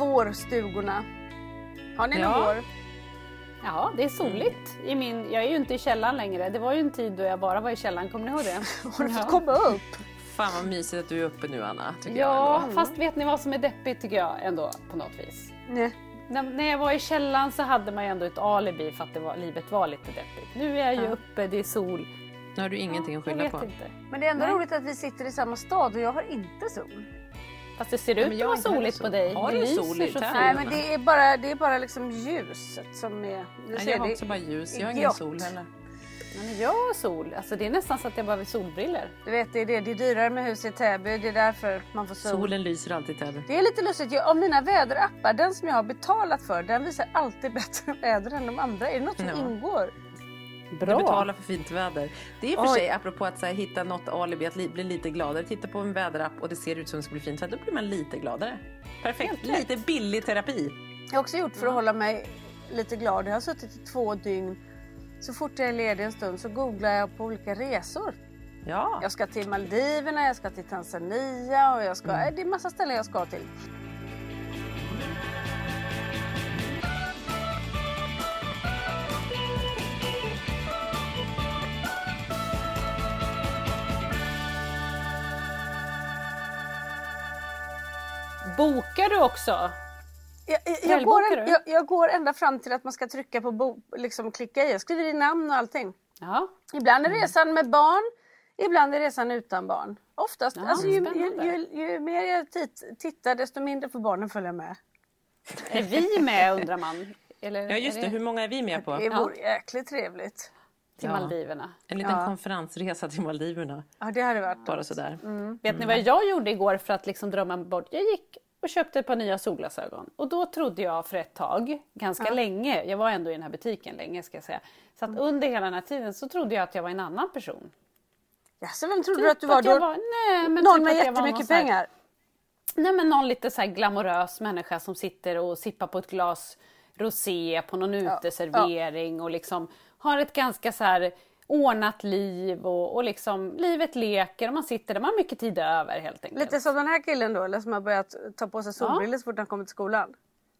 Vårstugorna. Har ni Ja. någon vår? Ja, det är soligt. I min, jag är ju inte i källaren längre. Det var ju en tid då jag bara var i källaren, kommer ni ihåg det? Har du fått komma upp? Fan vad mysigt att du är uppe nu Anna. Ja, fast vet ni vad som är deppigt tycker jag ändå på något vis? Nej. När, när jag var i källaren så hade man ju ändå ett alibi för att det var, livet var lite deppigt. Nu är jag ju uppe, det är sol. Nu har du ingenting att Jag skylla på. inte. Men det är ändå Nej. roligt att vi sitter i samma stad och jag har inte sol. Fast det ser ut att vara soligt sol. på dig. Har Det du lyser sol i så Täby? fint. Nej men det är bara, det är bara liksom ljuset som är... Du Nej, ser, jag har det- också bara ljus. Jag har det är ingen sol heller. Ja, men jag har sol. Alltså, det är nästan så att jag behöver solbriller. Du vet det är det, det är dyrare med hus i Täby. Det är därför man får sol. Solen lyser alltid i Täby. Det är lite lustigt. Jag, av mina väderappar, den som jag har betalat för, den visar alltid bättre väder än de andra. Är det något som Ja. ingår? Du betalar för fint väder. Det är i och för Oj. sig apropå att så här, hitta något alibi att li- bli lite gladare. Titta på en väderapp och det ser ut som det ska bli fint. Här, då blir man lite gladare. Perfekt. Lite billig terapi. Jag har också gjort för att hålla mig lite glad. Jag har suttit i två dygn. Så fort jag är ledig en stund så googlar jag på olika resor. Ja. Jag ska till Maldiverna, jag ska till Tanzania och jag ska... Mm. Det är massa ställen jag ska till. Bokar du också? Jag, jag, jag, går, du? jag, jag går ända fram till att man ska trycka på bo, liksom klicka i. Jag skriver i namn och allting. Ja. Ibland Mm. är resan med barn, ibland är resan utan barn. Oftast, Ja, alltså, ju, ju, ju, ju mer jag tit, tittar desto mindre får barnen följa med. Är vi med undrar man? Eller ja, just är det. Hur många är vi med på? Det vore jäkligt trevligt. Till Ja. Maldiverna. En liten Ja. konferensresa till Maldiverna. Ja, det hade varit Bara sådär. Vet ni vad jag gjorde igår för att liksom drömma bort? Jag gick och köpte ett par nya solglasögon. Och då trodde jag för ett tag, ganska länge, jag var ändå i den här butiken länge ska jag säga. Så att under hela den här tiden så trodde jag att jag var en annan person. Jaså, vem trodde Typ du att du var att då? nej, men Någon typ med var jättemycket så här- pengar? Nej men någon lite så här glamorös människa som sitter och sippar på ett glas rosé på någon uteservering och liksom har ett ganska så här ordnat liv och, och liksom livet leker och man sitter där, man har mycket tid över helt enkelt. Lite som den här killen då, eller som har börjat ta på sig solbrillor så fort han kommer till skolan.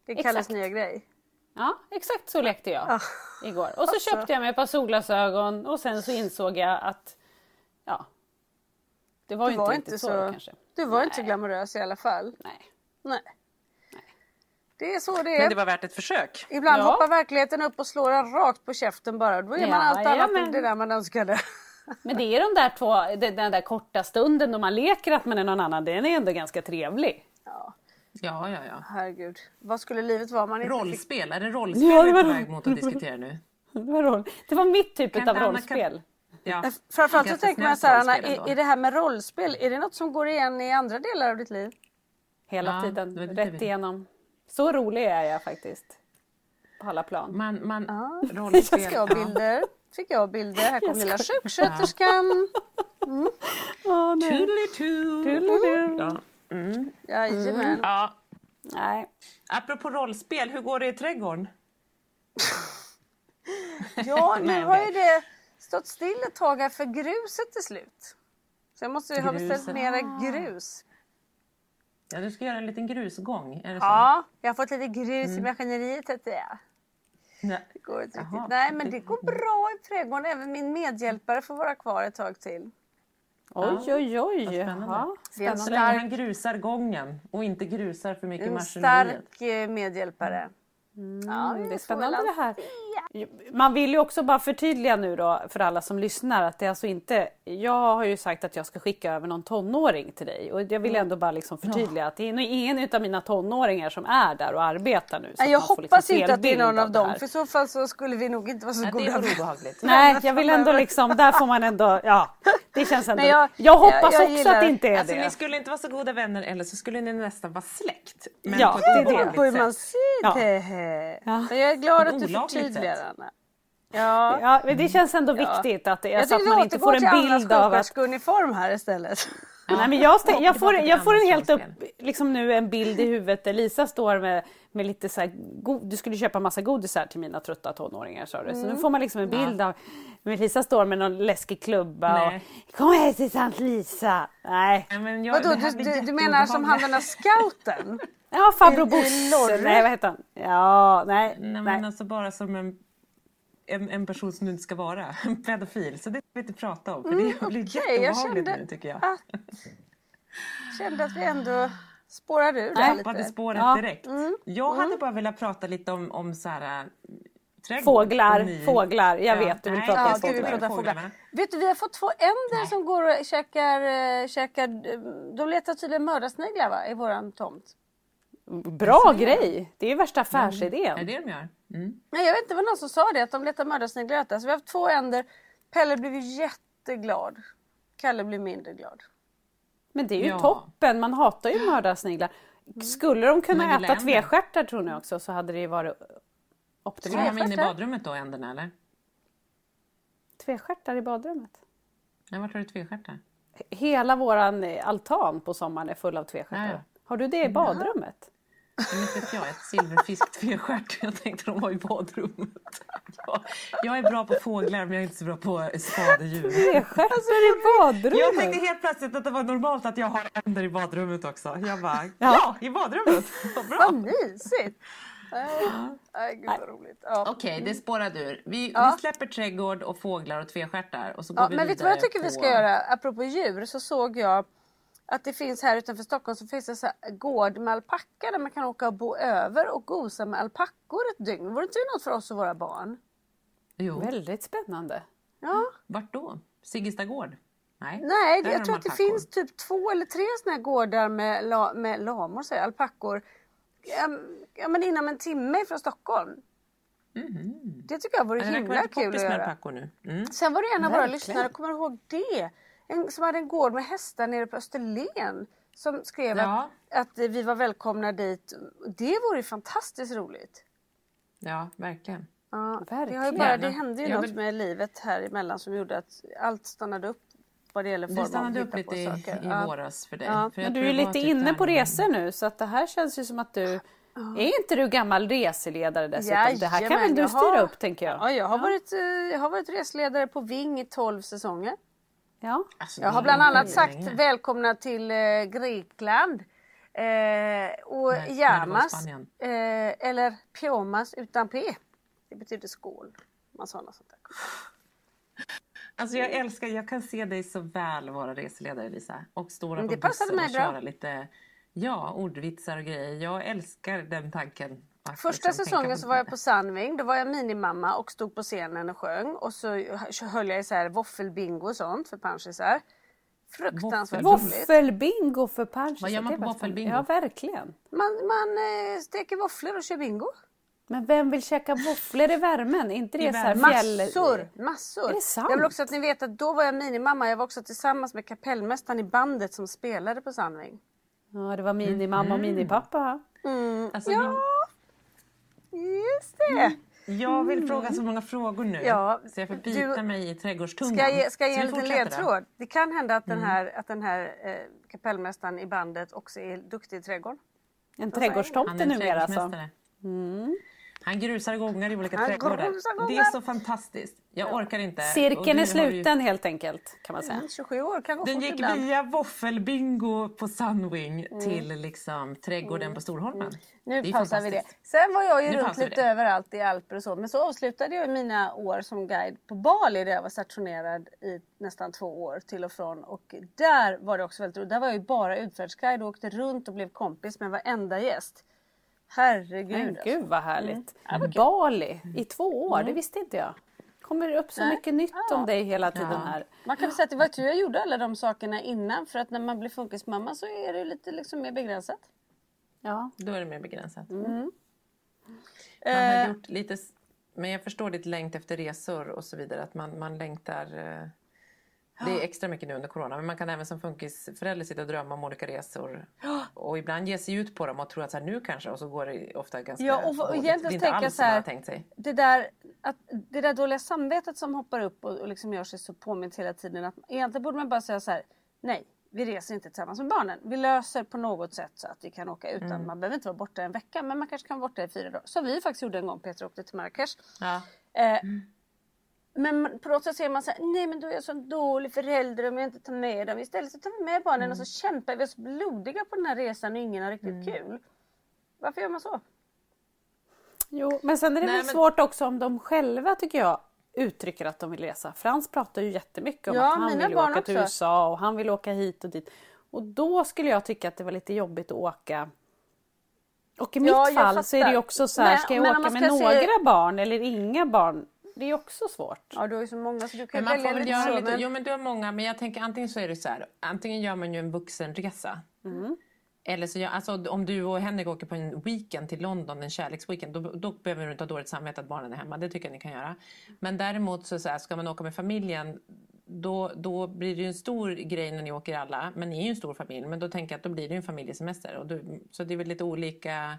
Det är Kalles nya grej. Ja, exakt så lekte jag Ah. igår. Och så Alltså. köpte jag mig ett par solglasögon och sen så insåg jag att ja, det var ju inte inte riktigt så, så, kanske. du var inte Nej. glamorös i alla fall. Nej. Nej. Det är så det Men är. det var värt ett försök. Ibland Ja. hoppar verkligheten upp och slår en rakt på käften bara. Då är man Ja, allt annat än det där man önskade. Men det är de där två, de- den där korta stunden då man leker att man är någon annan, den är ändå ganska trevlig. Ja. Ja, ja, ja. Herregud. Vad skulle livet vara om man inte fick... Rollspel, är det rollspel Ja, det vi är var på väg mot att diskutera nu? Det var, roll. det var mitt typ Kan av Anna- rollspel. Ja. Framförallt så tänker man så här, Anna, är, är det här med rollspel, är det något som går igen i andra delar av ditt liv? Hela Ja, tiden, var rätt igenom. Så rolig är jag faktiskt. På alla plan. Man, man, Ja. jag ja. bilder? Fick jag bilder? Här kom lilla sjuksköterskan. Toodly-too. Toodly-doo. Ja. Mm. Jajamän. ja. Nej. Apropå rollspel, hur går det i trädgården? Ja, nu har ju det stått still ett tag här för gruset är slut. Så jag måste ju ha beställt mera grus. Ja, du ska göra en liten grusgång, är det så? Ja, jag har fått lite grus i maskineriet jag. Ja. Det går inte riktigt. Nej, men det går bra i trädgården. Även min medhjälpare får vara kvar ett tag till. Oj, oj, oj. spännande. Ja, Det är en Så spännande. länge han grusar gången och inte grusar för mycket En maskineriet. stark eh, medhjälpare. Ja, Mm, det är spännande det här. Man vill ju också bara förtydliga nu då för alla som lyssnar att det är alltså inte, jag har ju sagt att jag ska skicka över någon tonåring till dig och jag vill ändå bara liksom förtydliga att det är nog ingen utav mina tonåringar som är där och arbetar nu. så Nej, jag får hoppas liksom inte att det är någon av det dem. För i så fall så skulle vi nog inte vara så det goda är vänner. obehagligt. Nej, jag vill ändå liksom, där får man ändå, ja, det känns ändå. Jag, jag- hoppas jag- jag också att det inte är Alltså, det. ni skulle inte vara så goda vänner eller så skulle ni nästan vara släkt. Men Ja, på ett det är det. sätt. Ja. det. Jag är glad att du förtydligar Anna. Ja. Ja, men det känns ändå Ja. viktigt att, det, Jag alltså, att man inte får en bild av att sjuksköterskeuniform här istället. Nej, men jag, stä- jag, får, jag får en helt upp, liksom nu en bild i huvudet där Lisa står med, med lite så här, go- du skulle köpa massa godisar till mina trötta tonåringar sa du. Så nu får man liksom en bild av, men Lisa står med någon läskig klubba Nej. och kom här till Sankt Lisa. Nej, Nej, men jag, Vadå, du, du, du menar som han den där scouten? Ja farbror Bosse, nej vad heter han? Ja, nej, Nej, nej. men alltså bara som en, en, en person som du inte ska vara. En pedofil. Så det ska vi inte prata om. För det blir Mm, jag jätteobehagligt nu tycker jag. att- Kände att vi ändå spårade ur Nej. Hoppade lite. spåret Ja. direkt. Jag hade bara velat prata lite om, om så här, äh, trädgård. Fåglar, fåglar, jag Ja, vet du vill nej, prata Ja, om fåglar. pratar fåglar. Vet du, vi har fått två änder som går och käkar, eh, käkar eh, de letar tydligen mördarsniglar va, i våran tomt. Bra grej! Det är ju värsta Är affärsidén. det de gör? Mm. Nej, jag vet inte vad någon som sa det, att de letar mördarsniglar äta. Så vi har haft två änder. Pelle blev jätteglad. Kalle blev mindre glad. Men det är ju Ja. toppen, man hatar ju mördarsniglar. Skulle de kunna äta tvestjärtar tror ni också så hade det ju varit Ska optimalt. de ha inne i badrummet då, änderna eller? Tvestjärtar i badrummet. Nej, vart har du tvestjärtar? Hela våran eh, altan på sommaren är full av tvestjärtar. Har du det i badrummet? Inte vet jag, ett silverfisk tvestjärt. Jag tänkte de var i badrummet. Jag, jag är bra på fåglar men jag är inte så bra på skadedjur. Tvestjärtar i badrummet? Jag tänkte helt plötsligt att det var normalt att jag har änder i badrummet också. Jag bara, ja, Ja. i badrummet. Vad bra. Vad mysigt! Nej, nej, gud vad roligt. Ja. Okej, det spårade ur. Vi, Ja. vi släpper trädgård och fåglar och tvestjärtar och så går Ja, vi men vet du vad jag tycker vi på- ska göra? Apropå djur så såg jag att det finns här utanför Stockholm så finns det så här gård med alpacka där man kan åka och bo över och gosa med alpackor ett dygn. Vore inte det något för oss och våra barn? Jo, Väldigt spännande. Ja. vart då? Siggesta gård? Nej, Nej, jag de tror att det finns typ två eller tre sådana här gårdar med, la, med lamor, säger jag, alpackor. Ja, men inom en timme från Stockholm. Det tycker jag vore himla kul att göra. nu. Mm. Sen var det en av våra lyssnare, kommer du ihåg det? En som hade en gård med hästar nere på Österlen. Som skrev Ja. att, att vi var välkomna dit. Det vore ju fantastiskt roligt. Ja, verkligen. Ja, det, har ju Verkligen. bara, det hände ju Jag något vill- med livet här emellan som gjorde att allt stannade upp vad det gäller form Det stannade upp lite på i, saker. i Ja. våras för dig. Ja. För Men du är det lite typ inne på resor nu så att det här känns ju som att du... Är inte du gammal reseledare dessutom? det här kan Jajamän, väl du styra har- upp tänker jag? Ja, jag har, Varit, eh, jag har varit resledare på Ving i 12 säsonger. Ja. Alltså, Jag har bland annat sagt välkomna till eh, Grekland. Eh, och Nej, Spanien. eh, eller Pyomas utan P. Det betyder skål. Man sa något sånt där. Alltså jag älskar, jag kan se dig så väl vara reseledare Lisa. Och stå där på bussen och bra. köra lite ja, ordvitsar och grejer. Jag älskar den tanken. Första liksom säsongen så var jag på Sunwing. Då var jag minimamma och stod på scenen och sjöng. Och så höll jag i så här våffelbingo och sånt för panschisar. Fruktansvärt roligt. Våffelbingo för Panchis. Vad gör man på våffelbingo? Ja, verkligen. Man, man eh, steker våfflor och kör bingo. Men vem vill käka våfflor i värmen? Är inte det I så här fjäll... Massor! Massor! Är det sant? Jag vill också att ni vet att då var jag minimamma. Jag var också tillsammans med kapellmästaren i bandet som spelade på Sandving. Ja, det var minimamma och minipappa. Alltså, Ja, just det! ni, jag vill fråga så många frågor nu. Ja, så jag får bita du- mig i trädgårdstungan. Ska jag ge, ska jag ge en liten ledtråd? Det kan hända att den här, att den här eh, kapellmästaren i bandet också är duktig i trädgården. En trädgårdstomte numera alltså. trädgårdsmästare. Han grusar gångar i olika Han trädgårdar. gångar. Det är så fantastiskt. Jag orkar inte. Cirkeln är har ju- sluten helt enkelt kan man säga. 27 år kan gå Den gick ibland. via våffelbingo på Sunwing Mm. till liksom trädgården på Storholmen. Nu Det är pausar vi det. Sen var jag ju Nu runt lite det. överallt i Alper och så. Men så avslutade jag mina år som guide på Bali där jag var stationerad i nästan två år till och från. Och där var det också väldigt roligt. Där var jag ju bara utfärdsguide och åkte runt och blev kompis med varenda gäst. Herregud. Men alltså. gud vad härligt. Mm. Bali i två år, det visste inte jag. Kommer upp så Nej. mycket nytt Ja. om dig hela tiden Ja. här. Man kan väl säga att det var tur jag gjorde alla de sakerna innan. För att när man blir funkismamma så är det lite liksom mer begränsat. Ja. Då är det mer begränsat. Mm. Man har Eh. gjort lite, men jag förstår ditt längt efter resor och så vidare. Att man, man längtar. Det är extra mycket nu under corona. Men man kan även som funkisförälder sitta och drömma om olika resor. Och ibland ge sig ut på dem och tro att så här, nu kanske. Och så går det ofta ganska Ja, och dåligt. egentligen Det är inte alls som man har tänkt sig. det där, att, det där dåliga samvetet som hoppar upp och, och liksom gör sig så påmint hela tiden. Att egentligen borde man bara säga så här. Nej, vi reser inte tillsammans med barnen. Vi löser på något sätt så att vi kan åka utan. Mm. Man behöver inte vara borta en vecka men man kanske kan vara borta i fyra dagar. Som vi faktiskt gjorde en gång. Peter åkte till Marrakesh. Ja. Eh, Men på något sätt säger man så här, nej men då är jag så dålig förälder om jag inte tar med dem. Istället så tar vi med barnen och så kämpar vi oss blodiga på den här resan och ingen har riktigt kul. Varför gör man så? Jo, men sen är det Nej, väl men- svårt också om de själva tycker jag uttrycker att de vill resa. Frans pratar ju jättemycket om Ja, att han vill åka till också. USA och han vill åka hit och dit. Och då skulle jag tycka att det var lite jobbigt att åka. Och i mitt Ja, fall så är det ju fattar. också så här, Men- ska jag åka med några se- barn eller inga barn? Det är också svårt. Ja du har ju så många så du kan Men man välja får väl lite göra så. lite, men... jo men du har många, men jag tänker antingen så är det så här, antingen gör man ju en vuxenresa. Eller så gör, alltså om du och Henrik åker på en weekend till London, en kärleksweekend, då, då behöver du inte ha dåligt samvete att barnen är hemma. Det tycker jag ni kan göra. Men däremot så, så här, ska man åka med familjen, då, då blir det ju en stor grej när ni åker alla. Men ni är ju en stor familj, men då tänker jag att då blir det ju en familjesemester. Och då, så det är väl lite olika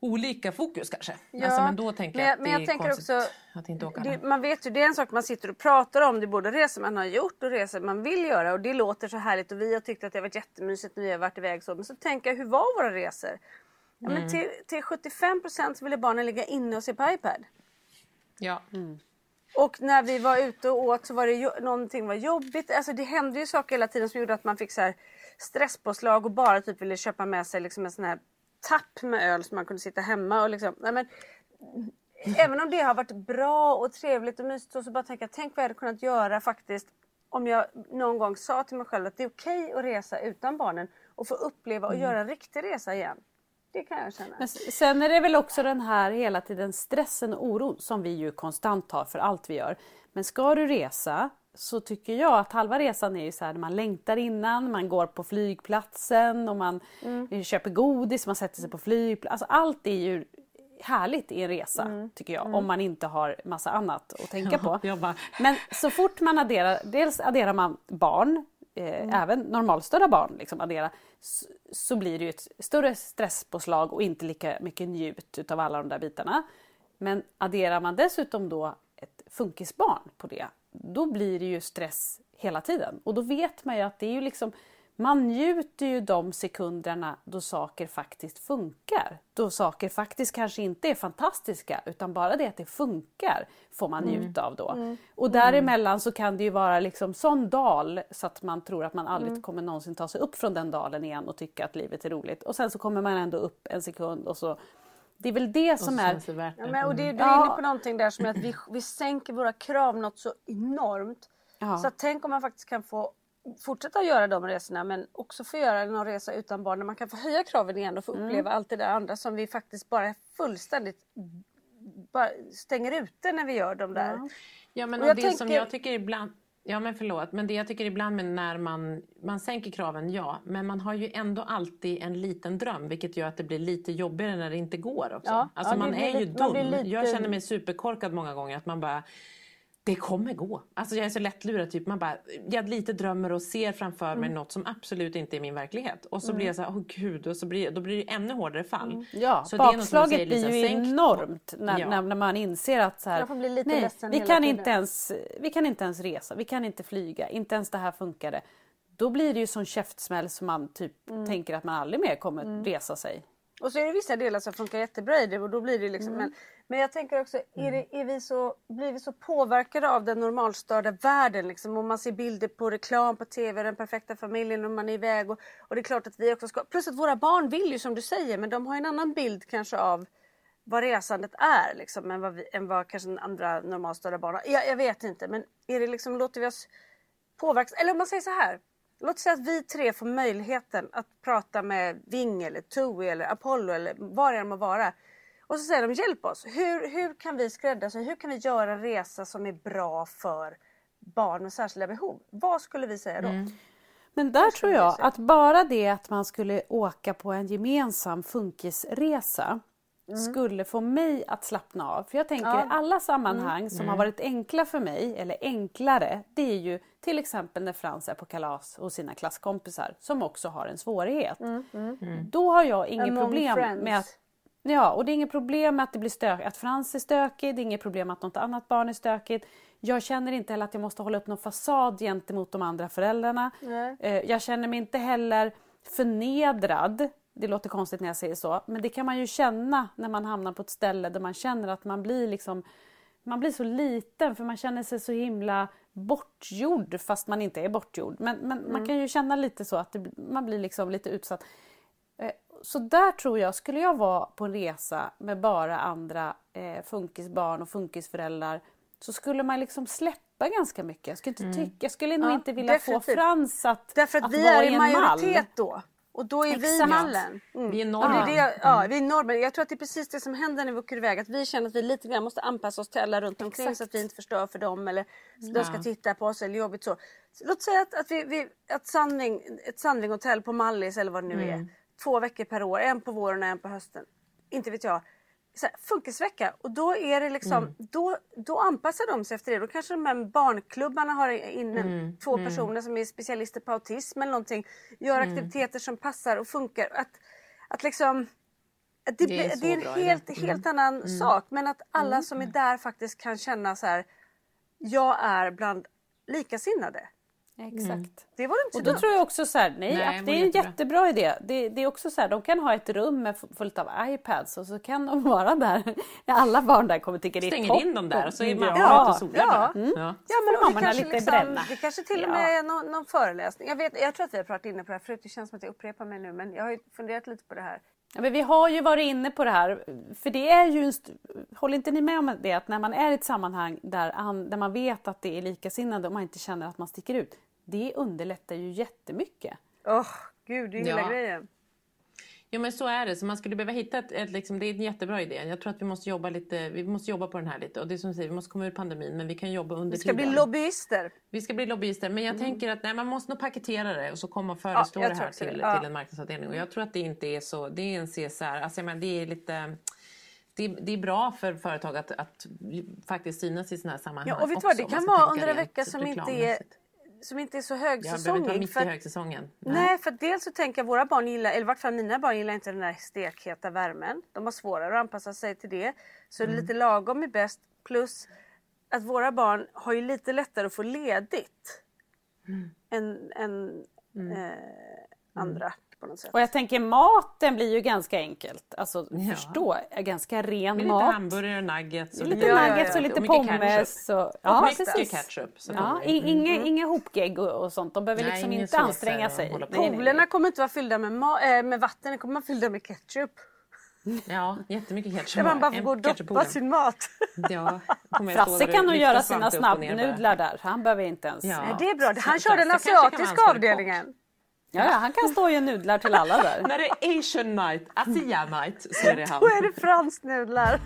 olika fokus kanske. Ja, alltså, men då tänker men jag att det men jag är tänker konstigt också- att inte åka Det, man vet ju, det är en sak man sitter och pratar om. Det är både resor man har gjort och resor man vill göra. Och det låter så härligt och vi har tyckt att det har varit jättemysigt när vi har varit iväg så. Men så tänker jag, hur var våra resor? Ja, Mm. men till, till 75% så ville barnen ligga inne och se på iPad. Ja. Och när vi var ute och åt så var det jo- någonting var jobbigt. Alltså det hände ju saker hela tiden som gjorde att man fick så här stresspåslag och bara typ ville köpa med sig liksom en sån här tapp med öl så man kunde sitta hemma och liksom. Nej, men, även om det har varit bra och trevligt och mysigt så, så bara tänka tänk vad jag hade kunnat göra faktiskt om jag någon gång sa till mig själv att det är okej att resa utan barnen och få uppleva och göra en riktig resa igen. Det kan jag känna. Men sen är det väl också den här hela tiden stressen och oron som vi ju konstant har för allt vi gör. Men ska du resa så tycker jag att halva resan är ju så här man längtar innan, man går på flygplatsen och man Mm. köper godis, man sätter sig på flygplatsen. Alltså allt är ju härligt i en resa Mm. tycker jag om man inte har massa annat att tänka på. Men så fort man adderar, dels adderar man barn, eh, även normalstörda barn liksom addera, så, så blir det ju ett större stresspåslag och inte lika mycket njut utav alla de där bitarna. Men adderar man dessutom då ett funkisbarn på det, då blir det ju stress hela tiden. Och då vet man ju att det är ju liksom man njuter ju de sekunderna då saker faktiskt funkar. Då saker faktiskt kanske inte är fantastiska utan bara det att det funkar får man njuta av då. Och däremellan så kan det ju vara liksom sån dal så att man tror att man aldrig kommer någonsin ta sig upp från den dalen igen och tycka att livet är roligt. Och sen så kommer man ändå upp en sekund och så det är väl det som är... det värt det. Ja, men, och det, du är Ja. inne på någonting där som är att vi, vi sänker våra krav något så enormt. Ja. Så att tänk om man faktiskt kan få fortsätta göra de resorna men också få göra någon resa utan barn där man kan få höja kraven igen och få Mm. uppleva allt det där andra som vi faktiskt bara fullständigt bara stänger ute när vi gör de där. Ja, men Och och det som tänker- jag tycker ibland... Ja men förlåt, men det jag tycker ibland när man, man sänker kraven, ja. Men man har ju ändå alltid en liten dröm vilket gör att det blir lite jobbigare när det inte går också. Ja, alltså ja, man är ju lite- man dum. lite- Jag känner mig superkorkad många gånger att man bara det kommer gå. Alltså jag är så lättlurad. Typ. Man bara, jag lite drömmer och ser framför mig något som absolut inte är min verklighet. Och så blir jag så här, åh gud, och så blir, då blir det ännu hårdare fall. Ja, Så det är något som bakslaget säger, blir ju sänk- enormt när, Ja. när, när man inser att så här, Jag får bli lite nej, vi kan, inte ens, vi kan inte ens resa, vi kan inte flyga, inte ens det här funkade. Då blir det ju sån käftsmäll som man typ Mm. tänker att man aldrig mer kommer resa sig. Och så är det vissa delar som funkar jättebra i det och då blir det liksom men, men jag tänker också, är, det, är vi så, blir vi så påverkade av den normalstörda världen liksom? Om man ser bilder på reklam på TV, den perfekta familjen och man är iväg och, och det är klart att vi också ska, plus att våra barn vill ju som du säger men de har en annan bild kanske av vad resandet är liksom, än, vad vi, än vad kanske andra normalstörda barn har. Jag, jag vet inte men är det liksom, låter vi oss påverkas, eller om man säger så här. Låt säga att vi tre får möjligheten att prata med Ving eller Tui eller Apollo eller vad det än må vara. Och så säger de hjälp oss. Hur, hur kan vi skräddarsy? Hur kan vi göra en resa som är bra för barn med särskilda behov? Vad skulle vi säga då? Men där tror jag att bara det att man skulle åka på en gemensam funkisresa skulle få mig att slappna av. För jag tänker i alla sammanhang som har varit enkla för mig, eller enklare, det är ju till exempel när Frans är på kalas hos sina klasskompisar som också har en svårighet. Då har jag inget Among problem friends. med att Ja, och det är inget problem med att det blir stök, att Frans är stökig, det är inget problem att något annat barn är stökigt. Jag känner inte heller att jag måste hålla upp någon fasad gentemot de andra föräldrarna. Nej. Eh, Jag känner mig inte heller förnedrad. Det låter konstigt när jag säger så, men det kan man ju känna när man hamnar på ett ställe där man känner att man blir liksom man blir så liten för man känner sig så himla bortgjord fast man inte är bortgjord. Men, men man kan ju känna lite så att det, man blir liksom lite utsatt. Eh, Så där tror jag, skulle jag vara på en resa med bara andra eh, funkisbarn och funkisföräldrar så skulle man liksom släppa ganska mycket. Jag skulle, inte tycka, jag skulle nog Ja, inte vilja definitivt. få Frans att, Därför att, att vi vara är i en mall. majoritet då. Och då är vi Exakt. mallen. Mm. Vi är Och normen. det är det, ja, vi är normen. Jag tror att det är precis det som händer när vi åker iväg. Att vi känner att vi lite grann måste anpassa oss till alla runt omkring så Exakt. att vi inte förstör för dem eller de ska titta på oss eller jobbigt så. Så Låt säga att, att vi, vi att Sandving, ett Sandvinghotell på Mallis eller vad det nu är. Två veckor per år, en på våren och en på hösten. Inte vet jag. Här, funkisvecka och då är det liksom, då, då anpassar de sig efter det. Då kanske de här barnklubbarna har in två personer som är specialister på autism eller någonting. Gör aktiviteter som passar och funkar. Att, att liksom att det, Det är det är bra en idé. helt, helt annan sak. Men att alla som är där faktiskt kan känna så här. Jag är bland likasinnade. Exakt. Det var inte Och då dumt. tror jag också så här, nej, Nej, det är en jättebra. jättebra idé. Det, det är också så här, de kan ha ett rum med fullt av iPads och så kan de vara där. Alla barn där kommer tycka det är Stänger toppen. in dem där och så är mamma Ja. ute och solar ja. Mm. Ja. Ja, men det, mamma kanske lite liksom, bränna. det kanske till och med är någon, någon föreläsning. Jag, vet, jag tror att vi har pratat inne på det här förut. Det känns som att jag upprepar mig nu. Men jag har ju funderat lite på det här. Ja, men vi har ju varit inne på det här, för det är ju Håller inte ni med om det att när man är i ett sammanhang där, där man vet att det är likasinnade och man inte känner att man sticker ut, det underlättar ju jättemycket. Åh, gud, det är hela Ja. grejen. Jo men så är det. Så man skulle behöva hitta ett, ett liksom, det är en jättebra idé. Jag tror att vi måste jobba lite, vi måste jobba på den här lite. Och det är som du säger, vi måste komma ur pandemin men vi kan jobba under Vi ska bli tiden. lobbyister. Vi ska bli lobbyister. Men jag tänker att nej, man måste nog paketera det och så komma och föreslå jag det här till, det. Ja. till en marknadsavdelning. Och jag tror att det inte är så, det är en CSR. Alltså jag menar, det är lite det är, det är bra för företag att, att faktiskt synas i sådana här sammanhang. Ja, och vet också, vad, det kan vara under en vecka som inte är. Som inte är så Ja, det behöver inte vara högsäsongig. mitt för i högsäsongen. Nej, för att dels så tänker jag våra barn gillar, eller i vart fall mina barn gillar inte den där stekheta värmen. De har svårare att anpassa sig till det. Så Mm. lite lagom är bäst. Plus att våra barn har ju lite lättare att få ledigt Mm. än, än eh, andra på något sätt. Och jag tänker maten blir ju ganska enkelt. Alltså Ja. förstå, ganska ren Med lite mat. hamburgare, nuggets och Lite Ja, nuggets och lite ketchup. pommes. Och, Och ja, mycket precis. ketchup. Så Ja, i- inga, inga hopgegg och, och sånt. De behöver Nej, liksom inte anstränga och sig. Poolerna kommer inte vara fyllda med, äh, med vatten, de kommer vara fyllda med ketchup. Ja, jättemycket ketchup. Där man bara får En gå och doppa sin mat. Ja, Frasse kan och nog göra sina och snabbnudlar där. Han behöver inte ens... Ja. Nej, det är bra. Han kör den asiatiska avdelningen. Ja, han kan stå och ge nudlar till alla där. När det är asian night, asia night, så är det han. Då är det fransk nudlar.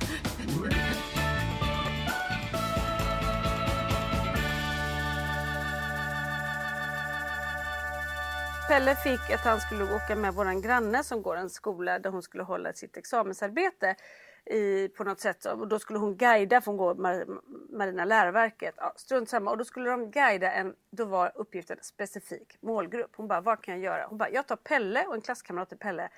Pelle fick att han skulle åka med vår granne som går en skola där hon skulle hålla sitt examensarbete i, på något sätt. Och då skulle hon guida, för hon går Mar Marina läroverket. Ja, strunt samma. Och då skulle de guida en, då var uppgiften specifik målgrupp. Hon bara, vad kan jag göra? Hon bara, jag tar Pelle och en klasskamrat till Pelle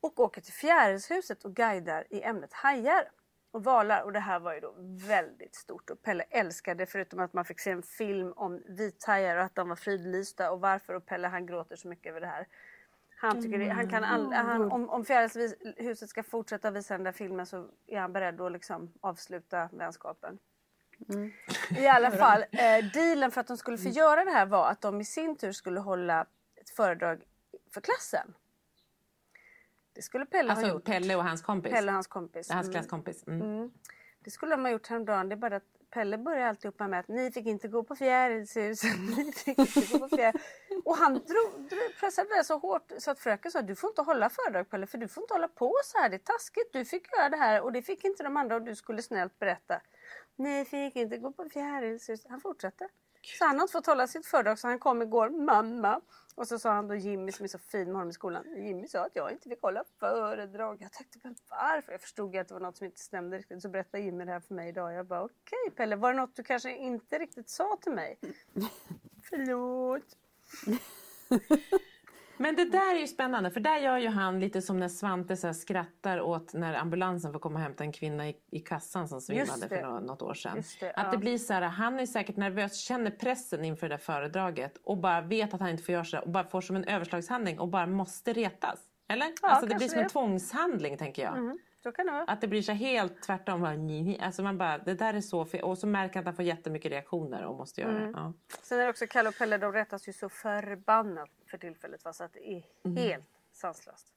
och åker till Fjärilshuset och guidar i ämnet hajar och valar. Och det här var ju då väldigt stort och Pelle älskade förutom att man fick se en film om vithajar och att de var fridlysta och varför och Pelle han gråter så mycket över det här. Han tycker det, han kan all, han, om, om Fjärilshuset ska fortsätta visa den där filmen så är han beredd att liksom avsluta vänskapen. Mm. I alla fall, eh, dealen för att de skulle få göra det här var att de i sin tur skulle hålla ett föredrag för klassen. Det skulle Pelle alltså, ha gjort. Pelle och hans kompis? Pelle och hans kompis. Hans klasskompis. Mm. Mm. Det skulle de ha gjort häromdagen. Det är bara att Pelle började alltihopa med att ni fick inte gå på Fjärilshuset. Ni fick inte gå på. Och han drog, drog, pressade det så hårt så att fröken sa du får inte hålla föredrag Pelle för du får inte hålla på så här. Det är taskigt. Du fick göra det här och det fick inte de andra och du skulle snällt berätta. Ni fick inte gå på Fjärilshuset. Han fortsatte. Så han har inte fått hålla sitt föredrag så han kom igår, mamma. Och så sa han då Jimmy som är så fin med honom i skolan. Jimmy sa att jag inte fick hålla föredrag. Jag tänkte men varför? Jag förstod att det var något som inte stämde riktigt. Så berättade Jimmy det här för mig idag. Jag bara okej okay, Pelle, var det något du kanske inte riktigt sa till mig? Förlåt. Men det där är ju spännande för där gör ju han lite som när Svante så skrattar åt när ambulansen får komma och hämta en kvinna i, i kassan som svimmade för något, något år sedan. Det, att det blir så här, han är säkert nervös, känner pressen inför det där föredraget och bara vet att han inte får göra så och bara får som en överslagshandling och bara måste retas. Eller? Ja, alltså det blir som en tvångshandling tänker jag. Mm. Det att det blir så helt tvärtom. Alltså man bara, det där är så fel. Och så märker att han får jättemycket reaktioner och måste göra mm. det. Ja. Sen är det också Kalle och Pelle, de rättas ju så förbannat för tillfället. Va? Så att det är mm. helt sanslöst.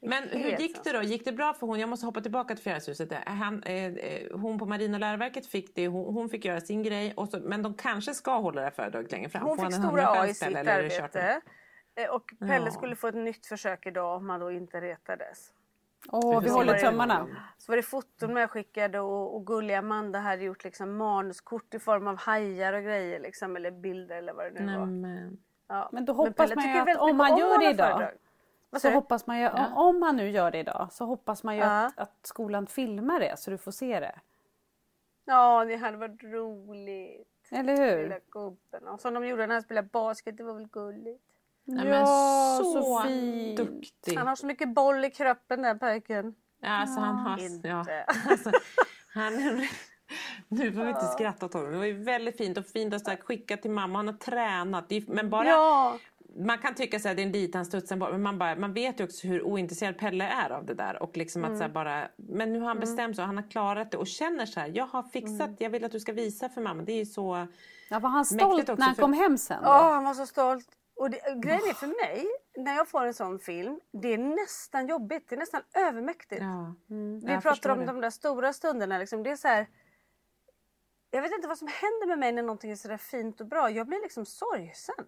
Men hur gick det då? Gick det bra för hon? Jag måste hoppa tillbaka till Fjärilshuset. Han, eh, eh, hon på Marina läroverket fick det. Hon, hon fick göra sin grej. Så, men de kanske ska hålla det här föredraget längre fram. Hon fick stora A i sitt arbete. Eh, och Pelle ja. skulle få ett nytt försök idag om han då inte retades. Åh, vi håller tummarna. Så var det foton med skickade och, och gulliga Amanda hade gjort liksom manuskort i form av hajar och grejer liksom, eller bilder eller vad det nu var. Men, ja. men då hoppas men man ju att om han gör det idag så hoppas man ju, ja. om han nu gör det idag så hoppas man ju ja. att, att, skolan filmar det så du får se det. Ja, det hade varit roligt. Eller hur? Lilla gubben. Och som de gjorde när han spelade basket, det var väl gulligt. Nej, ja, så, så fin. duktig. Han har så mycket boll i kroppen den pojken. Ja, alltså, han har... Ja, alltså, han, nu får vi inte skratta åt honom. Det var ju väldigt fint och fint att skicka till mamma. Han har tränat. Men bara... Ja. Man kan tycka att det är en dit han studsar bort men man, bara, man vet ju också hur ointresserad Pelle är av det där. Och liksom mm. att så bara, men nu har han mm. bestämt sig och han har klarat det och känner så här, jag har fixat, mm. jag vill att du ska visa för mamma. Det är ju så Ja, var han stolt när han för... kom hem sen? Ja, han var så stolt. Och det, grejen är för mig, när jag får en sån film, det är nästan jobbigt. Det är nästan övermäktigt. Ja. Mm, Vi pratar om det. de där stora stunderna. Liksom. Det är så här, jag vet inte vad som händer med mig när någonting är sådär fint och bra. Jag blir liksom sorgsen.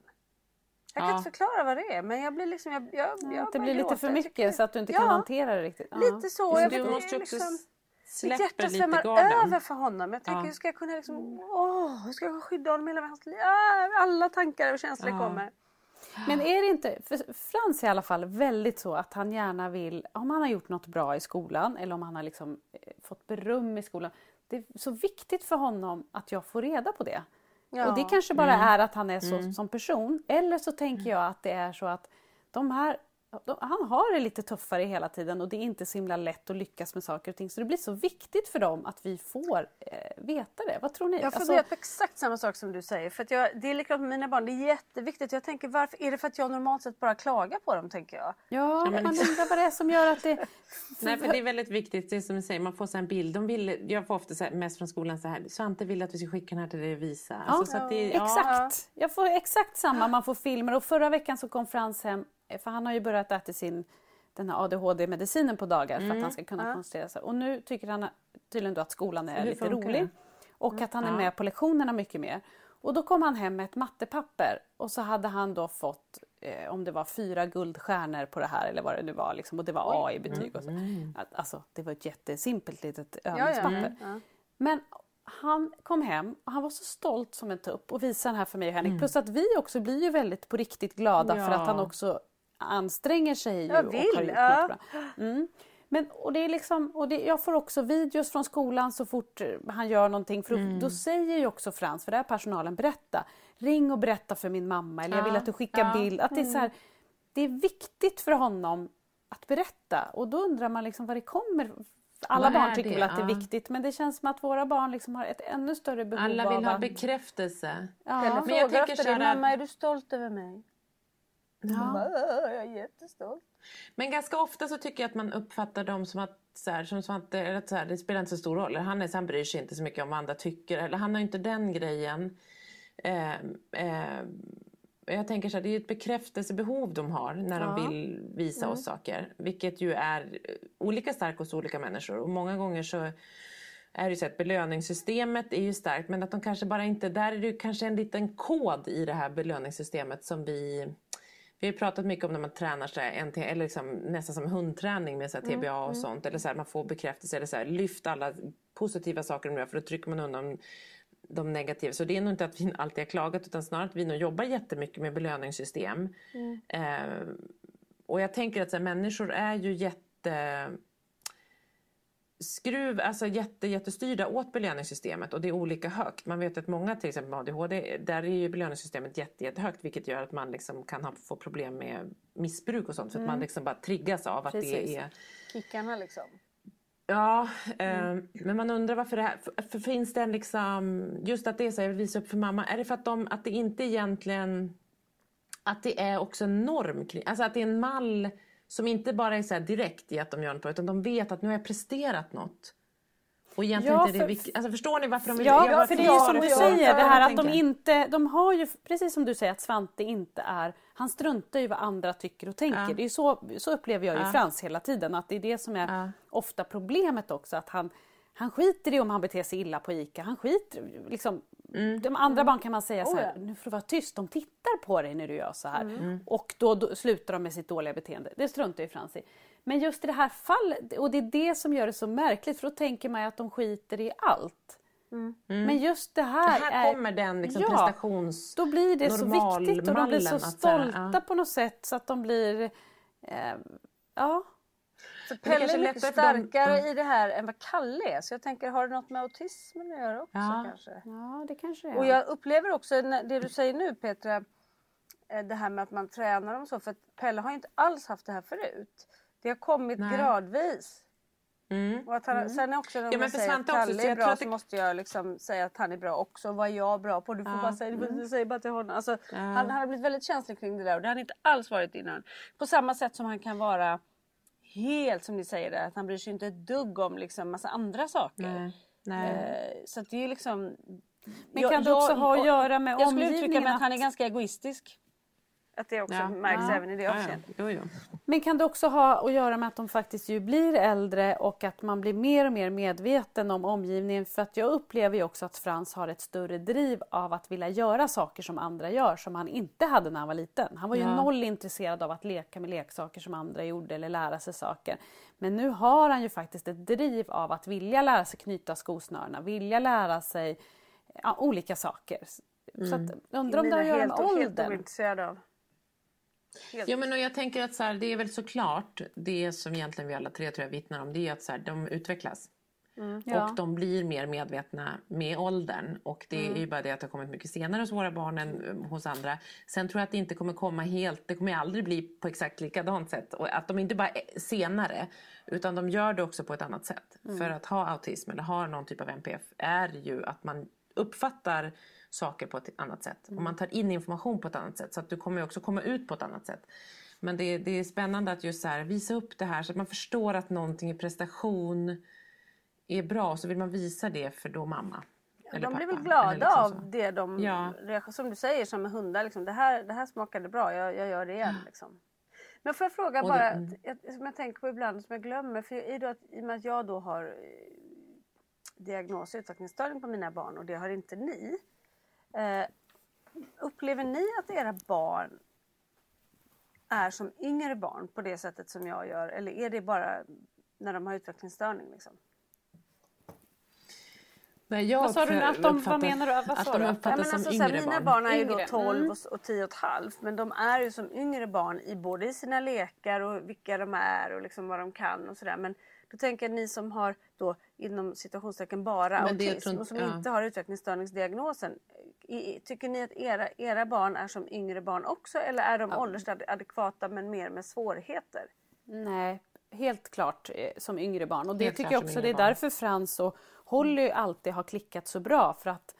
Jag kan ja. inte förklara vad det är men jag blir liksom... Jag, jag, ja, jag det blir lite för mycket så att du inte kan hantera det riktigt. Lite så. Jag du måste också liksom, släppa lite svämmar över för honom. Jag tänker hur ska jag kunna liksom... Åh, hur ska jag skydda honom hela hans liv? Alla tankar och känslor kommer. Men är det inte, för Frans är i alla fall väldigt så att han gärna vill, om han har gjort något bra i skolan eller om han har liksom eh, fått beröm i skolan. Det är så viktigt för honom att jag får reda på det. Ja. Och det kanske bara mm. är att han är så mm. som person. Eller så tänker jag att det är så att de här han har det lite tuffare hela tiden och det är inte så himla lätt att lyckas med saker och ting. Så det blir så viktigt för dem att vi får eh, veta det. Vad tror ni? Jag funderar alltså... på exakt samma sak som du säger. För jag, det är likadant med mina barn. Det är jätteviktigt. Jag tänker varför är det för att jag normalt sett bara klagar på dem tänker jag? Ja, ja men... man undrar vad det är som gör att det... Nej, för det är väldigt viktigt. Det är som du säger, man får så en bild. De vill, jag får ofta så här, mest från skolan så här. Svante vill att vi ska skicka den här till dig och visa. Alltså, ja, det, ja. Exakt. Jag får exakt samma. Man får filmer och förra veckan så kom Frans hem för han har ju börjat äta sin den här ADHD-medicinen på dagar för att mm. han ska kunna ja. koncentrera sig. Och nu tycker han tydligen då att skolan är lite rolig. Och mm. att han är med på lektionerna mycket mer. Och då kom han hem med ett mattepapper och så hade han då fått eh, om det var fyra guldstjärnor på det här eller vad det nu var liksom, och det var A i betyg. Och så. Mm. Alltså det var ett jättesimpelt litet övningspapper. Ja, ja. Men han kom hem och han var så stolt som en tupp och visade den här för mig och Mm. Henrik. Plus att vi också blir ju väldigt på riktigt glada för Ja. att han också anstränger sig ju Jag och vill, har gjort ja. något bra. Mm. Men, och det är liksom, och det, jag får också videos från skolan så fort han gör någonting. För då, Mm. då säger ju också Frans, för det är personalen, berätta. Ring och berätta för min mamma eller jag vill Ja, att du skickar ja. bild. Att det, är så här, det är viktigt för honom att berätta och då undrar man liksom vad det kommer alla Vad barn tycker det? väl att det är Ja. viktigt men det känns som att våra barn liksom har ett ännu större behov Alla av vill ha att... bekräftelse. Ja. Men jag tänker dig, här- mamma är du stolt över mig? Ja. Jag är jättestolt. Men ganska ofta så tycker jag att man uppfattar dem som att, så här, som Svante, att så här, det spelar inte så stor roll. Han, är, han bryr sig inte så mycket om vad andra tycker. Eller han har inte den grejen. Eh, eh, jag tänker så här, det är ett bekräftelsebehov de har när Ja. de vill visa oss saker. Vilket ju är olika starkt hos olika människor. Och många gånger så är det ju så att belöningssystemet är ju starkt men att de kanske bara inte, där är det ju kanske en liten kod i det här belöningssystemet som vi vi har pratat mycket om när man tränar så här, NT, eller liksom, nästan som hundträning med så här, TBA och sånt. Eller så här, man får bekräftelse eller så här, lyft alla positiva saker de gör för då trycker man undan de negativa. Så det är nog inte att vi alltid har klagat utan snarare att vi nog jobbar jättemycket med belöningssystem. Eh, och jag tänker att så människor är ju jätte skruv, alltså jätte, jättestyrda åt belöningssystemet och det är olika högt. Man vet att många till exempel med ADHD, där är ju belöningssystemet jätte, jättehögt vilket gör att man liksom kan ha, få problem med missbruk och sånt för att man liksom bara triggas av att Precis. det är Kickarna liksom. Ja, eh, men man undrar varför det här, för, för finns det en liksom, just att det är så här, jag vill visa upp för mamma, är det för att, de, att det inte egentligen, att det är också en norm alltså att det är en mall som inte bara är så direkt i att de gör något bra, utan de vet att nu har jag presterat något. Och egentligen Ja, inte det för- viktigt, alltså förstår ni varför de vill Ja, jag för det är ju som du säger, det här att de inte, de har ju, precis som du säger att Svante inte är, han struntar ju vad andra tycker och tänker. Ja. Det är så, så upplever jag ju Ja. Frans hela tiden, att det är det som är Ja. ofta problemet också, att han, han skiter i om han beter sig illa på ICA, han skiter liksom, Mm. De andra barn kan man säga så här, Oh ja. nu får du vara tyst, de tittar på dig när du gör så här. Mm. Och då, då slutar de med sitt dåliga beteende. Det struntar ju Frans i. Men just i det här fallet, och det är det som gör det så märkligt, för då tänker man ju att de skiter i allt. Men just det här, Mm. Här är, kommer den liksom Ja, prestations... då blir det så viktigt och de blir så normalmallen att stolta ja. på något sätt så att de blir... Eh, ja. Så Pelle är mycket starkare ja. i det här än vad Kalle är. Så jag tänker, har det något med autismen att göra också Ja. kanske? ja, det kanske det är. Och jag upplever också det du säger nu Petra, eh, det här med att man tränar dem så. För Pelle har inte alls haft det här förut. Det har kommit Nej. gradvis. Mm. Och att han, Sen också när Ja, man säger att också, Kalle så är bra så det- måste jag liksom säga att han är bra också. Vad är jag bra på? Du får Ja. bara säga, Mm. du säger bara till honom. Alltså, han, han har blivit väldigt känslig kring det där och det har han inte alls varit innan. På samma sätt som han kan vara helt som ni säger det, att han bryr sig inte ett dugg om liksom massa andra saker. Nej. Nej. Eh, så det är liksom... Men kan det också ha att göra med Jag skulle uttrycka omgivningen mig att han är ganska egoistisk. Att det också Ja. märks Ja. även i det Ja, ja. avseendet. Jo. Men kan det också ha att göra med att de faktiskt ju blir äldre och att man blir mer och mer medveten om omgivningen? För att jag upplever ju också att Frans har ett större driv av att vilja göra saker som andra gör som han inte hade när han var liten. Han var ju Ja. noll intresserad av att leka med leksaker som andra gjorde eller lära sig saker. Men nu har han ju faktiskt ett driv av att vilja lära sig knyta skosnörena, vilja lära sig ja, olika saker. Så att, undrar om det har att göra med helt, helt åldern. ointresserad av. Helt. Ja, men och jag tänker att så här, det är väl såklart det som egentligen vi alla tre tror jag vittnar om. Det är att så här, de utvecklas. Ja. Och de blir mer medvetna med åldern. Och det är ju bara det att det har kommit mycket senare hos våra barn än eh, hos andra. Sen tror jag att det inte kommer komma helt, det kommer aldrig bli på exakt likadant sätt. Och att de inte bara är senare, utan de gör det också på ett annat sätt. För att ha autism eller ha någon typ av NPF är ju att man uppfattar saker på ett annat sätt. Och man tar in information på ett annat sätt. Så att du kommer också komma ut på ett annat sätt. Men det, det är spännande att just så här, visa upp det här så att man förstår att någonting i prestation är bra så vill man visa det för då mamma. Eller de blir väl glada liksom av det de, Ja. som du säger som med hundar, liksom, det, här, det här smakade bra, jag, jag gör det igen. Liksom. Men får jag fråga Och bara, det- mm. jag, som jag tänker på ibland som jag glömmer, för i, att, i och med att jag då har eh, diagnos utvecklingsstörning på mina barn och det har inte ni. Eh, upplever ni att era barn är som yngre barn på det sättet som jag gör eller är det bara när de har utvecklingsstörning? Liksom? Nej, jag Vad sa du? Att de, vad menar du? Vad att de du? uppfattas Ja, men som alltså, så här, yngre mina barn. barn är ju då Yngre, 12 mm. och, och 10 och ett halvt. Men de är ju som yngre barn i både i sina lekar och vilka de är och liksom vad de kan och sådär. Men då tänker jag ni som har då inom situationstecken bara Men autism tror- och som ja. inte har utvecklingsstörningsdiagnosen. I, tycker ni att era, era barn är som yngre barn också eller är de åldersadekvata men mer med svårigheter? Nej, helt klart eh, som yngre barn. Och det Helt tycker jag också, det är barn. därför Frans och Holly alltid har klickat så bra. För att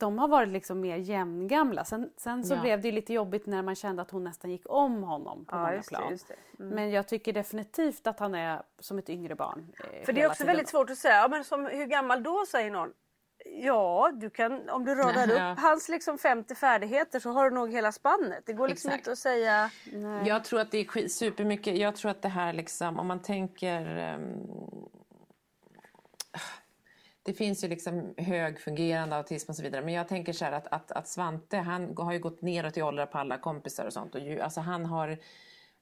de har varit liksom mer jämngamla. Sen, sen så Ja. blev det ju lite jobbigt när man kände att hon nästan gick om honom på Ja, många just det, plan. just det. Mm. Men jag tycker definitivt att han är som ett yngre barn. eh, För det är också tiden. väldigt svårt att säga, ja, men som, hur gammal då säger någon? Ja, du kan, om du radar upp hans liksom 50 färdigheter så har du nog hela spannet. Det går liksom Exakt. inte att säga... Jag tror att det är supermycket. Jag tror att det här liksom, om man tänker... ehm, det finns ju liksom högfungerande autism och så vidare. Men jag tänker så här att, att, att Svante, han har ju gått neråt i åldrar på alla kompisar och sånt. Och ju, alltså han har...